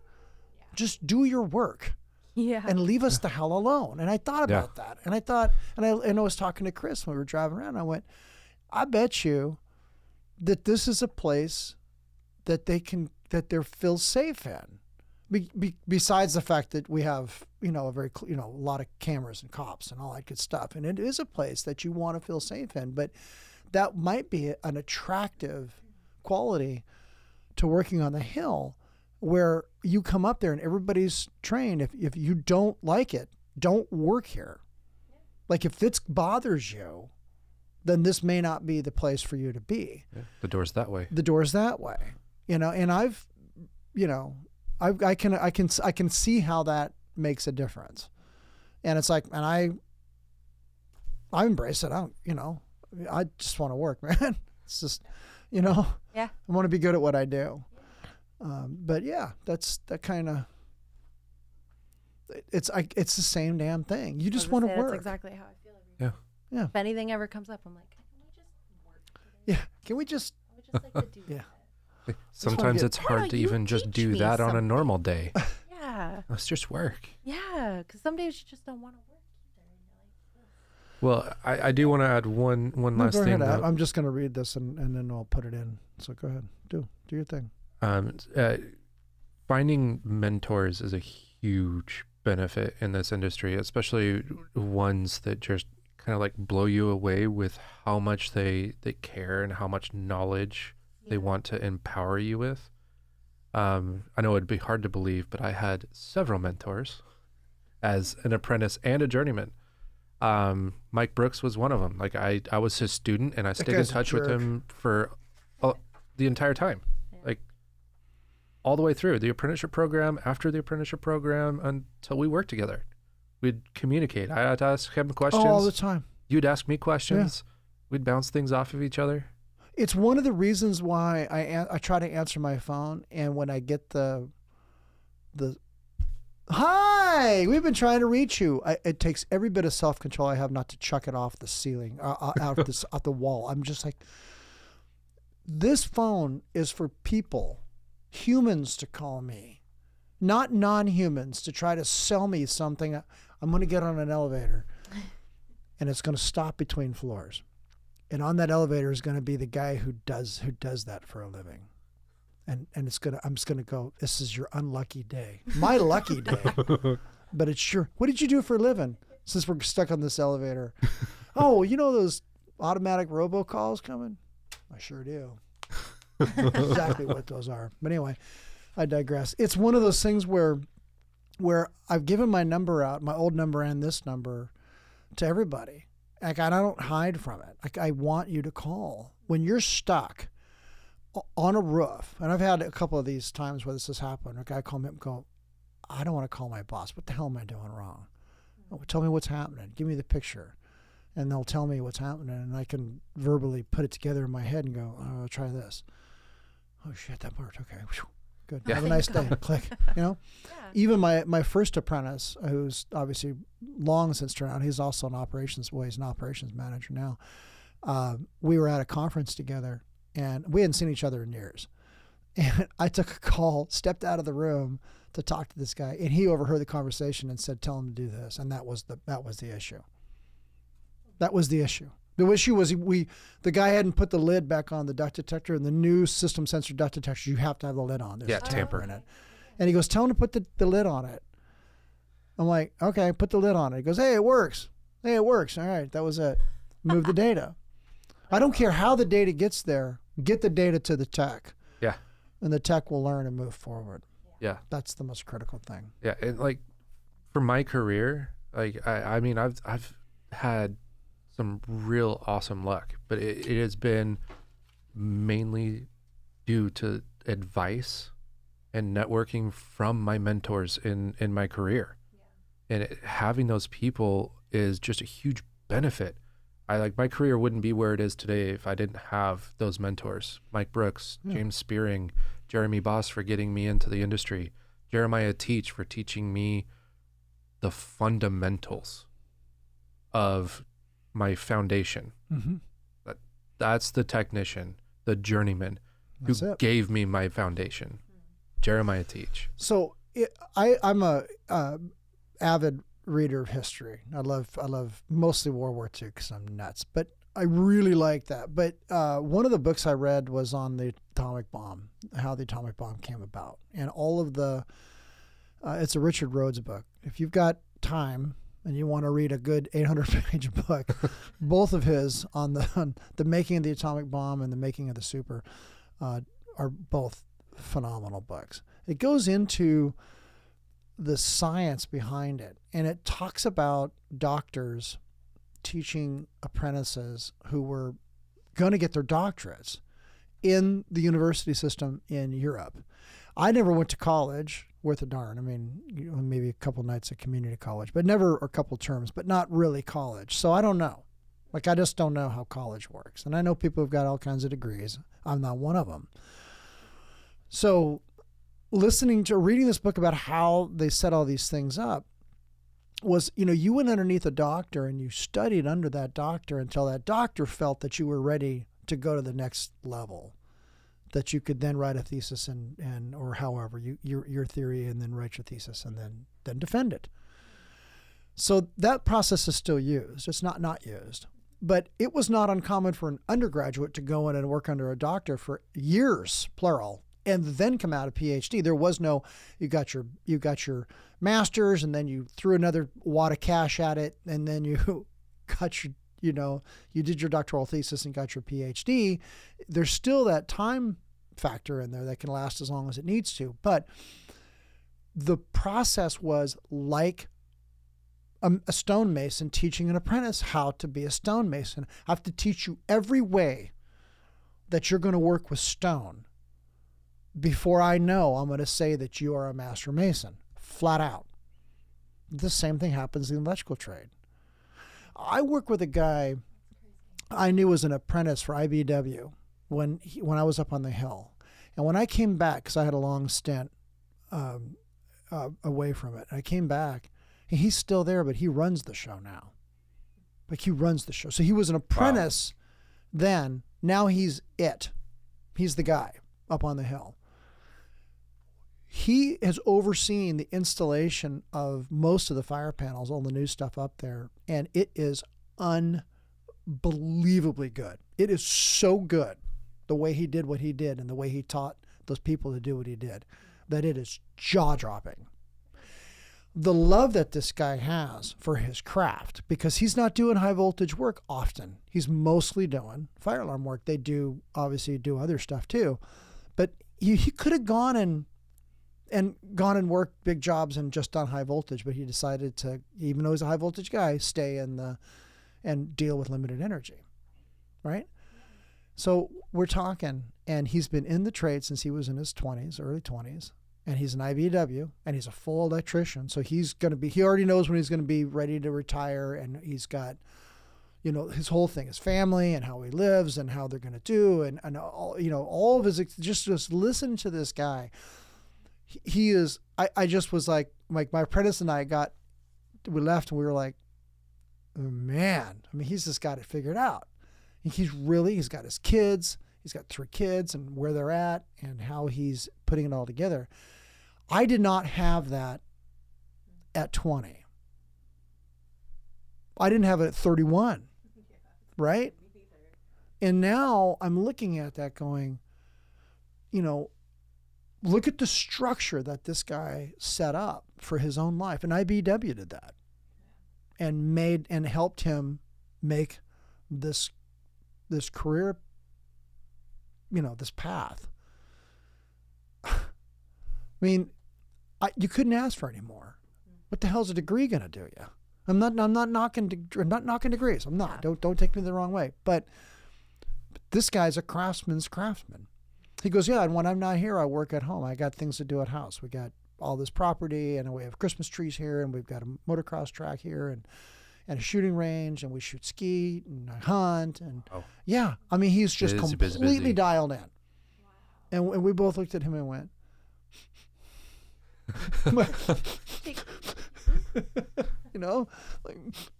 Just do your work Yeah. and leave us the hell alone. And I thought Yeah. about that, and I thought, and I and I was talking to Chris when we were driving around. I went, I bet you that this is a place that they can that they're feel safe in. Be, be, besides the fact that we have, you know, a very, cl- you know, a lot of cameras and cops and all that good stuff, and it is a place that you want to feel safe in. But that might be an attractive quality to working on the hill, where you come up there and everybody's trained. If if you don't like it, don't work here. Like if this bothers you, then this may not be the place for you to be Yeah, the door's that way. the doors that way you know and i've you know I, I can i can i can see how that makes a difference and it's like and i i embrace it i don't you know i just want to work man it's just you know Yeah. i want to be good at what i do um, but yeah that's that kind of it's I, it's the same damn thing you just want gonna work That's exactly how I feel. Every Yeah. Yeah. If anything ever comes up, I'm like, can we just work today? yeah can we just I would just like to do Yeah. that. Sometimes get- it's hard to even just do me that on a normal day. Yeah. Let's just work. Yeah. Because some days you just don't want to work either. And you're like, Well, I, I do want to add one one No, last go thing. ahead. I- though. i'm just going to read this and, and then i'll put it in so go ahead do do your thing um, uh, finding mentors is a huge benefit in this industry, especially ones that just kind of like blow you away with how much they they care and how much knowledge they want to empower you with. Um, I know it'd be hard to believe, but I had several mentors as an apprentice and a journeyman. Um, Mike Brooks was one of them. Like I, I was his student, and I stayed in touch with him for uh, the entire time, Yeah. like all the way through the apprenticeship program, after the apprenticeship program, until we worked together. we'd communicate. I'd ask him questions. Oh, all the time. You'd ask me questions. We'd bounce things off of each other. It's one of the reasons why I an- I try to answer my phone, and when I get the the hi, we've been trying to reach you. I, it takes every bit of self control I have not to chuck it off the ceiling, uh, uh, out this out the wall. I'm just like, this phone is for people, humans to call me, not non-humans to try to sell me something. I'm going to get on an elevator, and it's going to stop between floors. And on that elevator is going to be the guy who does who does that for a living. And and it's gonna i'm just gonna go this is your unlucky day. My lucky day. But it's sure what did you do for a living since we're stuck on this elevator? Oh you know those automatic robocalls coming? I sure do exactly what those are but anyway i digress it's one of those things where where i've given my number out my old number and this number to everybody like I don't hide from it. Like I want you to call when you're stuck on a roof. And I've had a couple of these times where this has happened. A guy called me and go, I don't want to call my boss. What the hell am I doing wrong? Oh, tell me what's happening. Give me the picture. And they'll tell me what's happening, and I can verbally put it together in my head and go, "Oh, I'll try this." Oh shit, that worked. Okay, good. Yeah. Have a nice day. Click. You know even my my first apprentice, who's obviously long since turned out, he's also an operations well, he's an operations manager now. Uh, we were at a conference together, and we hadn't seen each other in years. And I took a call, stepped out of the room to talk to this guy, and he overheard the conversation and said, "Tell him to do this." And that was the that was the issue. That was the issue. The issue was we the guy hadn't put the lid back on the duct detector, and the new system sensor duct detectors you have to have the lid on. There's Yeah, tamper. in it. And he goes, Tell him to put the, the lid on it. I'm like, Okay, put the lid on it. He goes, Hey, it works. Hey, it works. All right, that was it. Move the data. I don't care how the data gets there, get the data to the tech, Yeah. and the tech will learn and move forward. Yeah. That's the most critical thing. Yeah, and like for my career, like I, I mean, I've I've had some real awesome luck, but it, it has been mainly due to advice and networking from my mentors in in my career, and it, having those people is just a huge benefit. I like my career wouldn't be where it is today if I didn't have those mentors, Mike Brooks, Yeah. James Spearing, Jeremy Boss for getting me into the industry. Jeremiah Teach for teaching me the fundamentals of my foundation. Mm-hmm. That's the technician, the journeyman who gave me my foundation. Jeremiah Teach. So it, I I'm a uh, avid reader of history. I love I love mostly World War II because I'm nuts, but I really like that. But uh, one of the books I read was on the atomic bomb, how the atomic bomb came about, and all of the. Uh, it's a Richard Rhodes book. If you've got time and you want to read a good 800 page book, both of his on the on the making of the atomic bomb and the making of the super uh, are both phenomenal books. It goes into the science behind it, and it talks about doctors teaching apprentices who were going to get their doctorates in the university system in Europe. I never went to college worth a darn. I mean, you know, maybe a couple nights at community college, but never a couple terms, but not really college. So I don't know. Like I just don't know how college works. And I know people who've got all kinds of degrees. I'm not one of them. So listening to reading this book about how they set all these things up was you know you went underneath a doctor and you studied under that doctor until that doctor felt that you were ready to go to the next level that you could then write a thesis and, and or however you your your theory and then write your thesis and then then defend it. So that process is still used. It's not not used. But it was not uncommon for an undergraduate to go in and work under a doctor for years plural and then come out a phd there was no you got your you got your masters and then you threw another wad of cash at it and then you got your you know you did your doctoral thesis and got your phd there's still that time factor in there that can last as long as it needs to. But the process was like a, a stonemason teaching an apprentice how to be a stonemason. I have to teach you every way that you're going to work with stone before i know i'm going to say that you are a master mason flat out. The same thing happens in the electrical trade. I work with a guy I knew was an apprentice for IBEW when he, when I was up on the hill, and when I came back because I had a long stint um, uh, away from it, I came back. And he's still there, but he runs the show now. Like he runs the show. So he was an apprentice then. Now he's it. He's the guy up on the hill. He has overseen the installation of most of the fire panels, all the new stuff up there, and it is unbelievably good. It is so good the way he did what he did and the way he taught those people to do what he did that it is jaw dropping the love that this guy has for his craft because he's not doing high voltage work often. He's mostly doing fire alarm work. They do obviously do other stuff too, but he, he could have gone and and gone and worked big jobs and just done high voltage, but he decided to, even though he's a high voltage guy, stay in the and deal with limited energy, right? So we're talking, and he's been in the trade since he was in his 20s, early 20s and he's an IBEW and he's a full electrician. So he's going to be, he already knows when he's going to be ready to retire and he's got, you know, his whole thing, his family and how he lives and how they're going to do. And, and all, you know, all of his, just, just listen to this guy. He, he is, I, I just was like, like my apprentice and I got, we left and we were like, man, I mean, he's just got it figured out. He's really, he's got his kids, he's got three kids and where they're at and how he's putting it all together. I did not have that at 20. I didn't have it at 31. Right? And now I'm looking at that going, you know, look at the structure that this guy set up for his own life. And IBEW did that and made and helped him make this this career you know this path i mean I, you couldn't ask for any more. What the hell's a degree going to do you? I'm not. I'm not knocking. De- I'm not knocking degrees. I'm not. Don't don't take me the wrong way. But, but this guy's a craftsman's craftsman. He goes, yeah. And when I'm not here, I work at home. I got things to do at house. We got all this property, and we have Christmas trees here, and we've got a motocross track here, and and a shooting range, and we shoot ski and I hunt, and Oh. yeah. I mean, he's just Busy, completely busy. dialed in. And, and we both looked at him and went, you know, like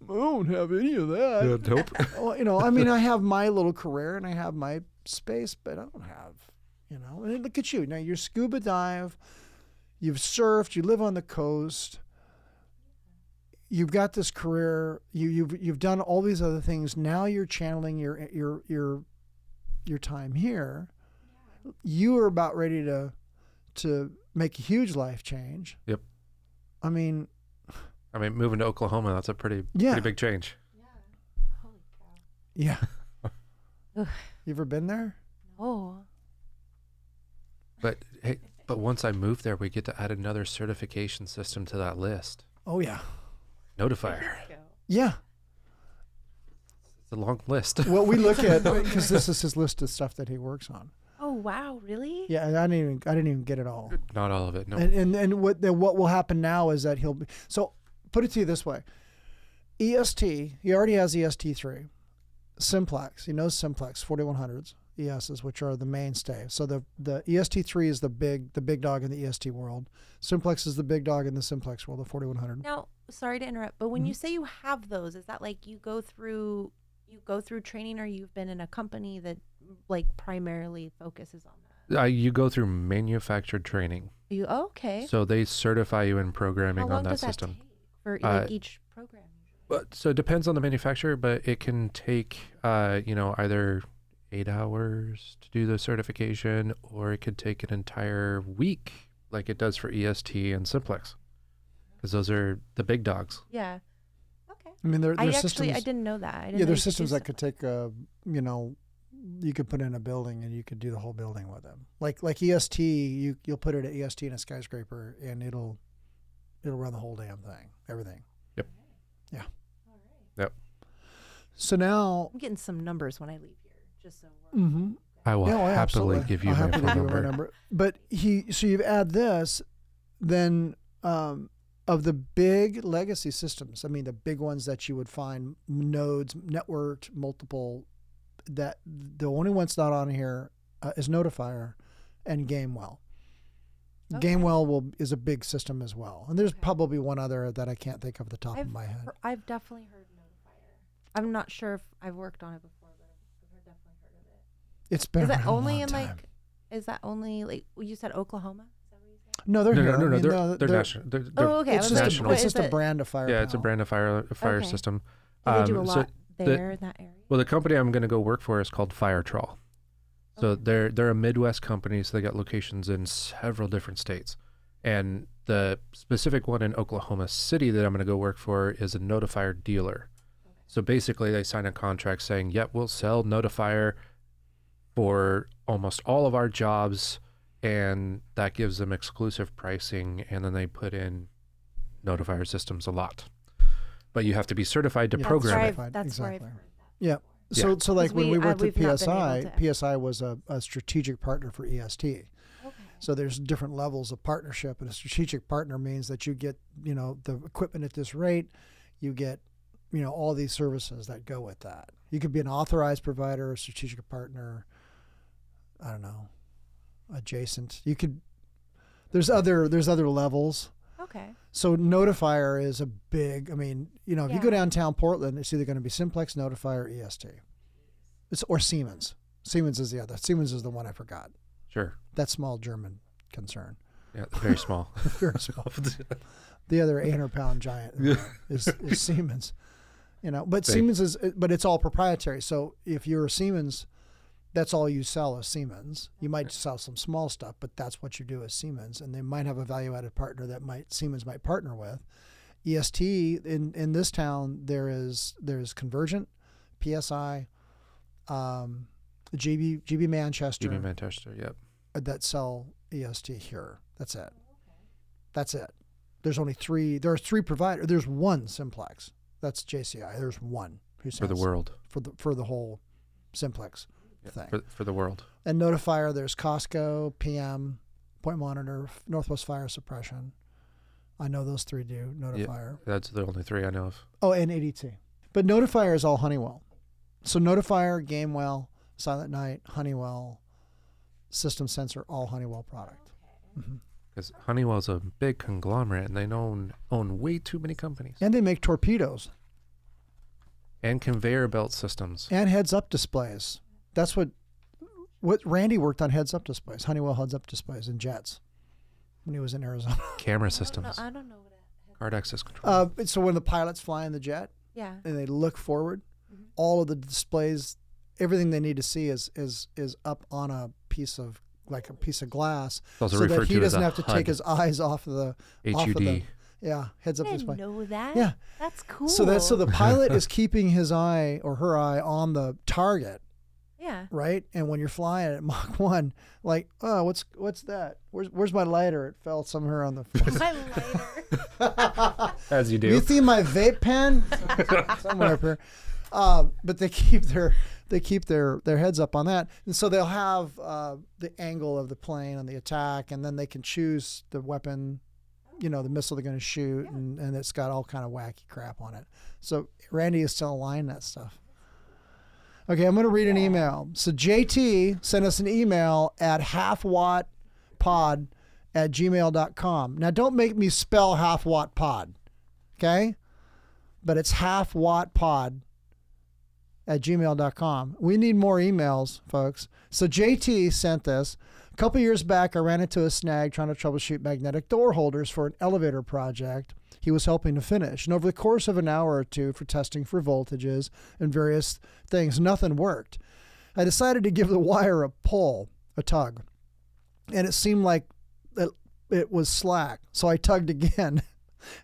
I don't have any of that. nope. Well, you know, I mean, I have my little career and I have my space, but I don't have, you know. And look at you now. You're scuba dive, you've surfed, you live on the coast. You've got this career. You, you've you've done all these other things. Now you're channeling your your your your time here. You are about ready to to make a huge life change. Yep. I mean, I mean, moving to Oklahoma, that's a pretty Yeah. pretty big change. yeah. Ugh. you ever been there? Oh, But hey, but once I move there, we get to add another certification system to that list. Oh yeah. Notifier. Yeah. It's a long list. Well, we look at because this is his list of stuff that he works on. oh wow, really? Yeah, and I didn't even I didn't even get it all. Not all of it. No. And and, and what then what will happen now is that he'll be so put it to you this way. EST, he already has EST three. Simplex, he knows Simplex forty one hundreds ESs, which are the mainstay. So the the EST three is the big the big dog in the EST world. Simplex is the big dog in the Simplex world, the forty one hundred. Now, sorry to interrupt, but when you say you have those, is that like you go through you go through training, or you've been in a company that like primarily focuses on that? Uh, you go through manufactured training, You okay? so they certify you in programming How long on that does system. that take for Uh, like each program? But so it depends on the manufacturer, but it can take, uh, you know, either eight hours to do the certification, or it could take an entire week, like it does for EST and Simplex, because those are the big dogs. Yeah. Okay. I mean, there, I there's actually systems. I didn't know that. I didn't yeah, know there's you systems that could take a you know, you could put in a building and you could do the whole building with them. Like like EST, you you'll put it at EST in a skyscraper and it'll it'll run the whole damn thing, everything. Yep. Yeah. Yep. So now, I'm getting some numbers when I leave here, just so. We're, mm-hmm. I will Yeah, well, happily absolutely. give you I'll my happily phone give you my number. number. But he, so you add this, then um, of the big legacy systems, I mean the big ones that you would find nodes, networked, multiple. That the only one's not on here uh, is Notifier and Gamewell. Okay. Gamewell will is a big system as well, and there's Okay. probably one other that I can't think of the top I've, of my head. I've definitely heard Notifier. I'm not sure if I've worked on it before, but I've definitely heard of it. It's been Is that a only in time. like? Is that only like you said Oklahoma? No, they're no, here. no, no, I no. mean, They're, no, they're, they're- national. They're, they're, Oh, okay. It's just, national. a, it's just a brand of fire. yeah, it's a brand of fire a fire Okay. system. Do they do a Um, so lot the- there in that area? Well, the company I'm going to go work for is called Firetrol. So Okay. they're they're a Midwest company, so they got locations in several different states. And the specific one in Oklahoma City that I'm going to go work for is a notifier dealer. So basically, they sign a contract saying, "Yep, we'll sell notifier for almost all of our jobs," and that gives them exclusive pricing. And then they put in notifier systems a lot, but you have to be certified to Yeah. program that's it. Certified, that's exactly. heard that. Yeah. before. So, so like 'Cause when we we- uh, worked we've at PSI, to- PSI was a, a strategic partner for EST. Okay. So there's different levels of partnership, and a strategic partner means that you get, you know, the equipment at this rate, you get, you know, all these services that go with that. You could be an authorized provider, a strategic partner. I don't know, adjacent. You could. There's other there's other levels. Okay. So Notifier is a big. I mean, you know, if you go downtown Portland, it's either going to be Simplex, Notifier, or EST. It's or Siemens. Siemens is the other. Siemens is the one I forgot. Sure. That small German concern. Yeah, very small. Very small. The other 800 pound giant is, is Siemens. You know, but Big. Siemens is, but it's all proprietary. So if you're a Siemens, that's all you sell is Siemens. You might sell some small stuff, but that's what you do as Siemens. And they might have a value added partner that might Siemens might partner with. EST in in this town there is there's Convergent, PSI, um, GB GB Manchester GB Manchester. Yep. that sell EST here. That's it. That's it. There's only three. There are three providers. There's one Simplex. That's JCI. There's one who For the world. for the for the whole Simplex thing. For, for the world. and Notifier. There's Cosco, PM, Point Monitor, Northwest Fire Suppression. I know those three do Notifier. That's the only three I know of. Oh, and ADT. But Notifier is all Honeywell. So Notifier, Gamewell, Silent Knight, Honeywell, System Sensor, all Honeywell product. Because mm-hmm. Honeywell's a big conglomerate and they own own way too many companies. And they make torpedoes And conveyor belt systems. and heads up displays. That's what what Randy worked on heads up displays, Honeywell heads up displays and jets when he was in Arizona. Camera I don't know, systems. I don't know what it. Card access control. Uh, so when the pilots fly in the jet Yeah. and they look forward, Mhm. all of the displays, everything they need to see is is is up on a piece of like a piece of glass, It's so that he doesn't have to take his eyes off of the off of HUD. the yeah heads I up didn't display. know that. Yeah. That's cool. So that so the pilot is keeping his eye or her eye on the target, yeah. right? And when you're flying at Mach one, like, oh, what's what's that? Where's where's my lighter? It fell somewhere on the. My lighter. As you do. you see my vape pen somewhere up here. Um, but they keep their they keep their their heads up on that, and so they'll have uh, the angle of the plane and the attack, and then they can choose the weapon, you know, the missile they're going to shoot, and, and it's got all kind of wacky crap on it. So Randy is still aligning that stuff. Okay, I'm going to read an email. So JT sent us an email at halfwattpod at gmail.com. Now, don't make me spell half watt pod, okay? But it's half watt pod at gmail.com. We need more emails, folks. So JT sent this. A couple years back, I ran into a snag trying to troubleshoot magnetic door holders for an elevator project he was helping to finish. And over the course of an hour or two for testing for voltages and various things, nothing worked. I decided to give the wire a pull, a tug, and it seemed like it, it was slack. So I tugged again.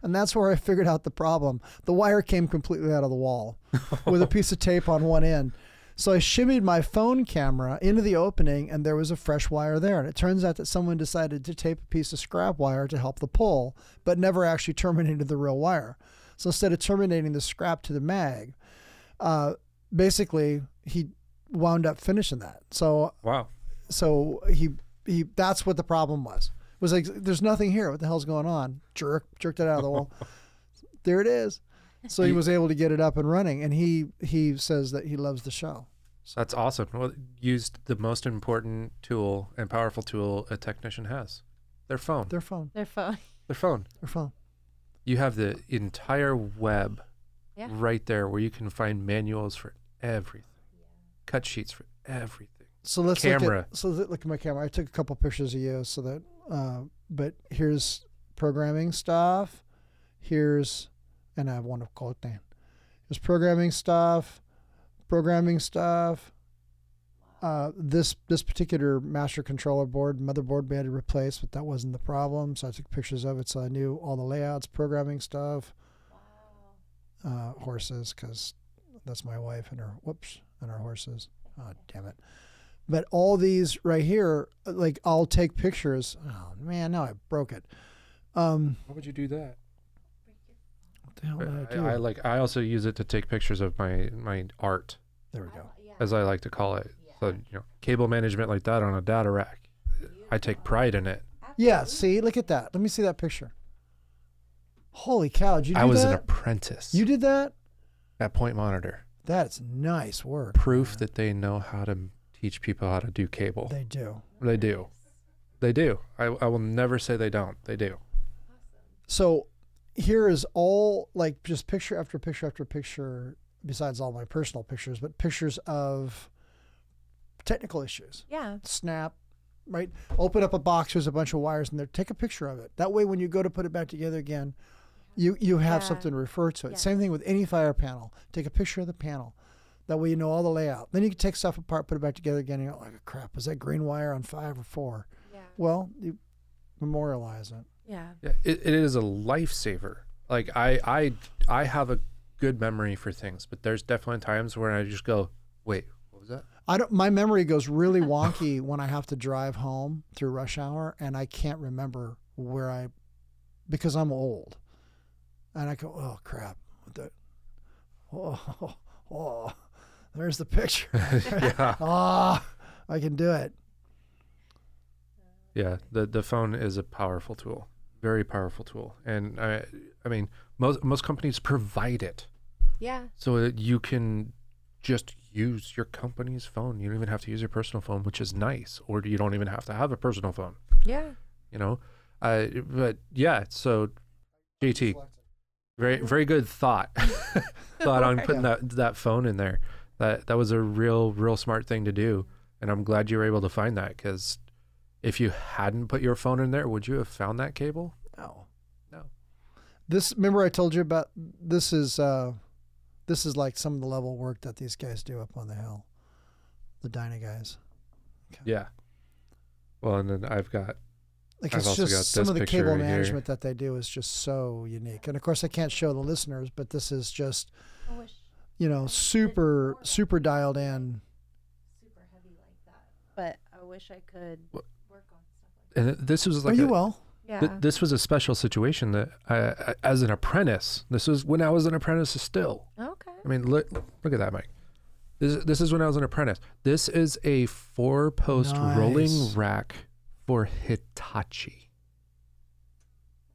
And that's where I figured out the problem. The wire came completely out of the wall with a piece of tape on one end. So I shimmied my phone camera into the opening, and there was a fresh wire there. And it turns out that someone decided to tape a piece of scrap wire to help the pull, but never actually terminated the real wire. So instead of terminating the scrap to the mag, uh, basically he wound up finishing that. So Wow. so he he that's what the problem was It was like, "There's nothing here. What the hell's going on?" Jerk, jerked it out of the wall. there it is. So he was able to get it up and running, and he he says that he loves the show. So that's awesome. Well, used the most important tool and powerful tool a technician has, their phone. Their phone, Their phone. Their phone. their phone. You have the entire web Yeah. right there where you can find manuals for everything, cut sheets for everything. So let's Camera. look at so let- look at my camera. I took a couple pictures of you so that uh, but here's programming stuff. Here's and I have one of Colton. Here's programming stuff, programming stuff. Uh, this this particular master controller board motherboard we had to replace, but that wasn't the problem. So I took pictures of it, so I knew all the layouts, programming stuff, uh, horses, because that's my wife and her whoops and her horses. Oh damn it! But all these right here, like I'll take pictures. Oh man, now I broke it. Um, Why would you do that? What the hell did I do? I, I like. I also use it to take pictures of my my art, there we go. Oh, as I like to call it. So you know, cable management like that on a data rack. I take pride in it. Yeah, see, look at that. Let me see that picture. Holy cow! Did you do I was an apprentice you did that? at Point Monitor. That's nice work. Proof man. that they know how to teach people how to do cable. they do. They do. They do. I, I will never say they don't. They do. So here is all like just picture after picture after picture, besides all my personal pictures, but pictures of technical issues. Yeah. Snap, right? Open up a box. There's a bunch of wires in there. Take a picture of it. That way, when you go to put it back together again, you you have Yeah. something to refer to it. Yes. Same thing with any fire panel. Take a picture of the panel. That way, you know all the layout. Then you can take stuff apart, put it back together again. And you're like, oh, crap, was that green wire on five or four? Yeah. Well, you memorialize it. Yeah. Yeah, it, it is a lifesaver. Like I, I, I have a good memory for things, but there's definitely times where I just go, wait, what was that? I don't. My memory goes really wonky when I have to drive home through rush hour, and I can't remember where I, because I'm old, and I go, oh crap, what the, oh, oh, there's the picture. yeah, Ah, I can do it. yeah. The the phone is a powerful tool, very powerful tool, and I, I mean, most most companies provide it Yeah. so that you can just use your company's phone. You don't even have to use your personal phone, which is nice, or you don't even have to have a personal phone. Yeah. You know, uh, but yeah. So, JT, very very good thought thought on putting that that phone in there that that was a real real smart thing to do and i'm glad you were able to find that because if you hadn't put your phone in there would you have found that cable No. No. This remember I told you about this is uh this is like some of the level work that these guys do up on the hill. The Dyna guys. yeah well and then i've got Like I've it's got just some of the cable right here. management that they do is just so unique. And of course I can't show the listeners, but this is just you know, super super dialed in. super heavy like that. But I wish I could What- work on stuff like and this was Oh, like you a- will. that. th- Yeah. this was a special situation that I, I, as an apprentice this was when i was an apprentice still okay. I mean, look, look at that, Mike. This is, this is when I was an apprentice. This is a four post rolling rack for Hitachi.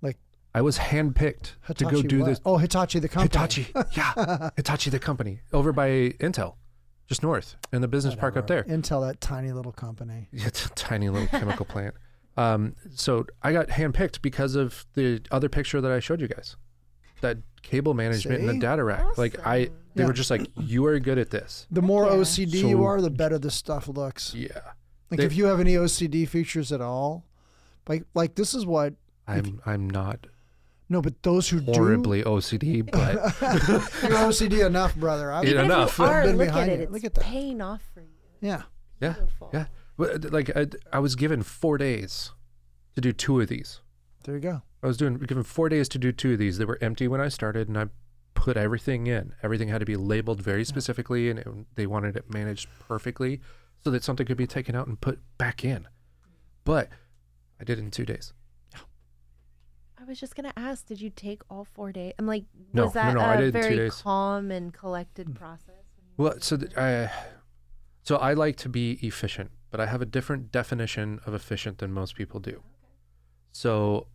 Like I was handpicked to go do what? this. Oh, Hitachi the company. Hitachi, yeah, Hitachi the company over by Intel, just north in the business park up there. Intel, that tiny little company. It's a tiny little chemical plant. Um, so I got handpicked because of the other picture that I showed you guys, that cable management and the data rack. Like I, they Yeah. were just like, you are good at this. The more yeah. OCD you are, the better this stuff looks. Yeah. Like They- if you have any OCD features at all, like like this is what I'm I'm not no, but those who do. horribly OCD, but you're OCD enough, brother. I've, Yeah, enough. You are, Been look behind at it. it. It's Look at that. paying off for you. yeah, Yeah, Beautiful. yeah. Well, uh, like I, I was given four days to do two of these. there you go. I was doing given four days to do two of these. They were empty when I started, and I put everything in. Everything had to be labeled very specifically, and it, they wanted it managed perfectly so that something could be taken out and put back in. But I did it in two days. I was just gonna ask, did you take all four days? I'm like, No, was no, that no, I a did it in two very days. calm and collected process? Well, so th- I, so I like to be efficient, but I have a different definition of efficient than most people do. So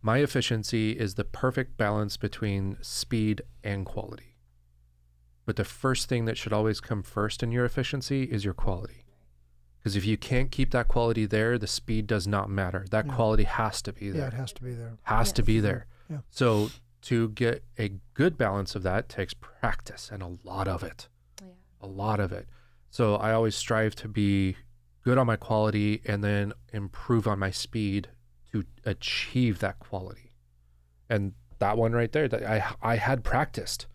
my efficiency is the perfect balance between speed and quality. But the first thing that should always come first in your efficiency is your quality. Because if you can't keep that quality there, the speed does not matter. That Yeah. quality has to be there. Yeah, there. it has to be there. has to be there. Yeah. So to get a good balance of that takes practice and a lot of it. Oh, yeah. A lot of it. So I always strive to be good on my quality and then improve on my speed to achieve that quality. And that one right there, that I I had practiced.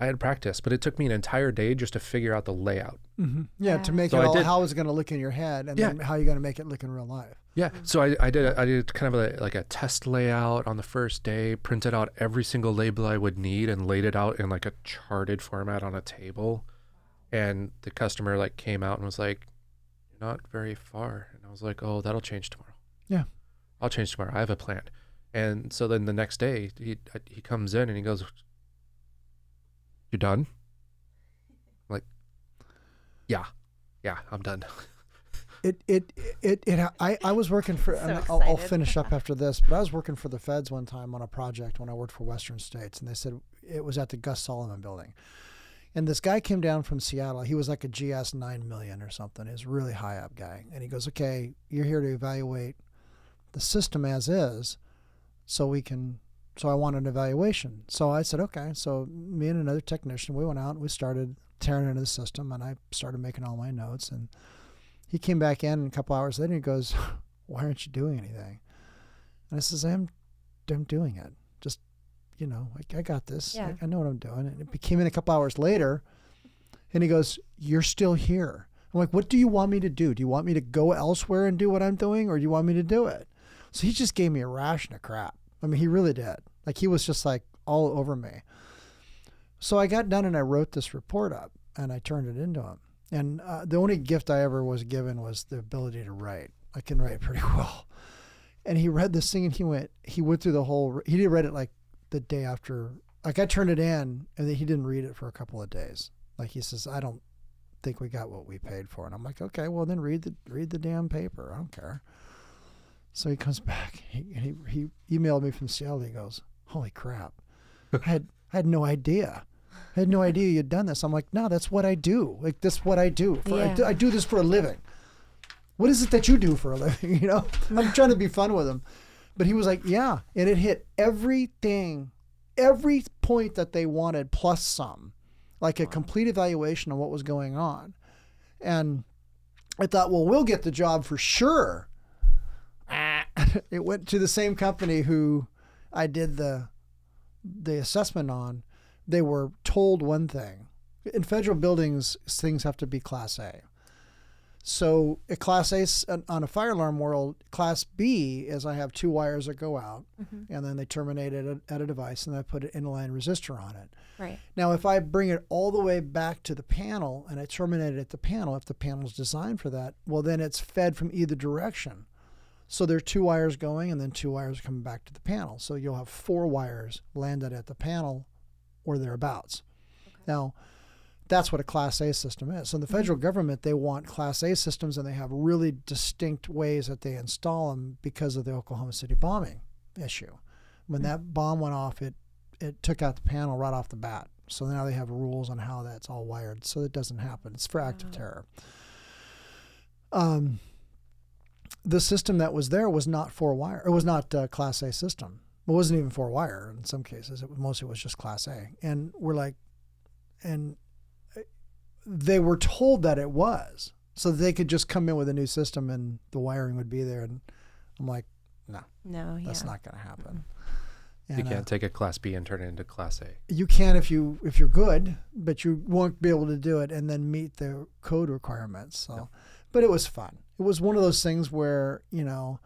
I had practiced, but it took me an entire day just to figure out the layout. hmm Yeah, to make So it I all did- how it's going to look in your head, and Yeah. then how you're going to make it look in real life. Yeah. So I, I did a, I did kind of a, like a test layout on the first day, printed out every single label I would need and laid it out in like a charted format on a table. And the customer like came out and was like, You're not very far. And I was like, Oh, that'll change tomorrow. Yeah. I'll change tomorrow. I have a plan. And so then the next day he uh, he comes in and he goes, you're done? I'm like, Yeah. Yeah, I'm done. It it it it. I I was working for. So and I'll, I'll finish up after this, but I was working for the feds one time on a project when I worked for Western States, and they said it was at the Gus Solomon Building, and this guy came down from Seattle. He was like a GS nine million or something. He was a really high up guy, and he goes, "Okay, you're here to evaluate the system as is, so we can." So I want an evaluation. So I said, "Okay." So me and another technician, we went out and we started tearing into the system, and I started making all my notes and he came back in a couple hours later and he goes, Why aren't you doing anything? And I says, I'm, I'm doing it. You know, I, I got this. Yeah. I, I know what I'm doing. And it came in a couple hours later and he goes, You're still here. I'm like, What do you want me to do? Do you want me to go elsewhere and do what I'm doing or do you want me to do it? So he just gave me a ration of crap. I mean, he really did. Like, he was just like all over me. So I got done and I wrote this report up and I turned it into him. And uh, the only gift I ever was given was the ability to write. I can write pretty well. And he read this thing and he went, he went through the whole, he did read it like the day after, like I turned it in and then he didn't read it for a couple of days. Like he says, I don't think we got what we paid for. And I'm like, okay, well then read the, read the damn paper. I don't care. So he comes back. He, he, he emailed me from Seattle. He goes, holy crap. I had, I had no idea. I had no idea you'd done this. I'm like, no, that's what I do. Like, that's what I do. For, I, do I do this for a living. What is it that you do for a living? You know, I'm trying to be fun with him. But he was like, yeah. And it hit everything, every point that they wanted plus some, like a complete evaluation of what was going on. And I thought, well, we'll get the job for sure. It went to the same company who I did the the assessment on. They were told one thing. In federal buildings, things have to be Class A. So a Class A s- on a fire alarm world, Class B is I have two wires that go out, mm-hmm. and then they terminate it at, at a device, and I put an inline resistor on it. Right. Now, if I bring it all the way back to the panel and I terminate it at the panel, if the panel's designed for that, well, then it's fed from either direction. So there are two wires going and then two wires coming back to the panel. So you'll have four wires landed at the panel or thereabouts. Now, that's what a Class A system is. So in the federal government, they want Class A systems and they have really distinct ways that they install them because of the Oklahoma City bombing issue. When that bomb went off, it it took out the panel right off the bat. So now they have rules on how that's all wired, so it doesn't happen. It's for active terror. Um, the system that was there was not four wire. It was not a Class A system. It wasn't even four wire in some cases. It was, mostly was just Class A. And we're like, and they were told that it was, so they could just come in with a new system and the wiring would be there. And I'm like, no, No, yeah. that's not going to happen. You And, uh, can't take a class B and turn it into class A. you can if you if you're good, but you won't be able to do it and then meet the code requirements. So, No. but it was fun. It was one of those things where you know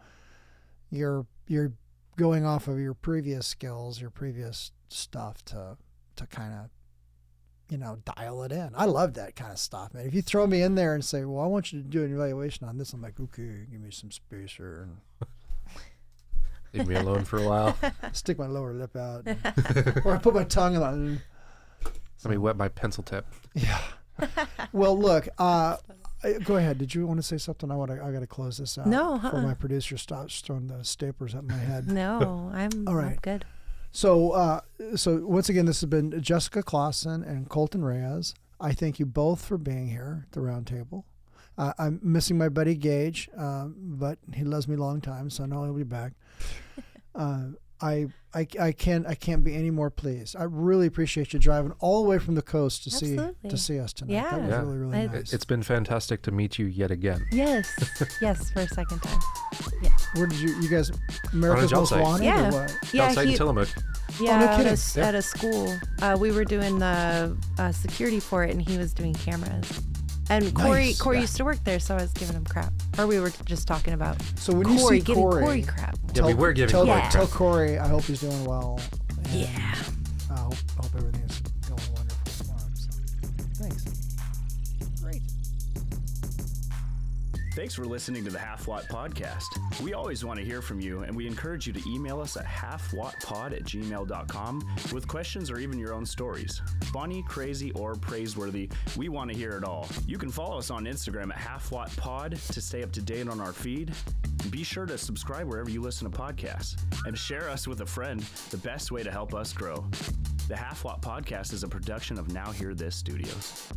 you're you're going off of your previous skills, your previous stuff to to kind of you know dial it in. I love that kind of stuff, man. If you throw me in there and say, "Well, I want you to do an evaluation on this," I'm like, "Okay, give me some space here and Leave me alone for a while. stick my lower lip out, and- or I put my tongue on." Let me wet my pencil tip. Yeah. well, look, uh, go ahead. Did you want to say something? I want to. I got to close this out. No, Before uh-uh. my producer stops throwing the staplers at my head. No, I'm, All I'm good. So, uh, so once again, this has been Jessica Clawson and Colton Reyes. I thank you both for being here at the roundtable. Uh, I'm missing my buddy Gage, um, but he loves me a long time, so I know he'll be back. I, I, I can't I can't be any more pleased. I really appreciate you driving all the way from the coast to see to see us tonight. Yeah. that was Yeah. really really I- It- nice. It's been fantastic to meet you yet again. Yes, yes, for a second time. Where did you you guys America's job Most site. Wanted Yeah. or what? Yeah, Outside he, in Tillamook. yeah, no at, kidding. a, s- Yeah. at a school. Uh, we were doing the uh, security for it, and he was doing cameras. And Corey, Nice. Corey Yeah. used to work there, so I was giving him crap. Or we were just talking about So when you Corey see giving Corey, Corey crap. Yeah, we were giving tell, Corey Yeah. tell crap. Corey I hope he's doing well. and Yeah. I hope, hope everything's going Thanks for listening to the Half Watt Podcast. We always want to hear from you, and we encourage you to email us at halfwattpod at gmail.com with questions or even your own stories. Funny, crazy, or praiseworthy, we want to hear it all. You can follow us on Instagram at halfwattpod to stay up to date on our feed. Be sure to subscribe wherever you listen to podcasts and share us with a friend, the best way to help us grow. The Half Watt Podcast is a production of Now Hear This Studios.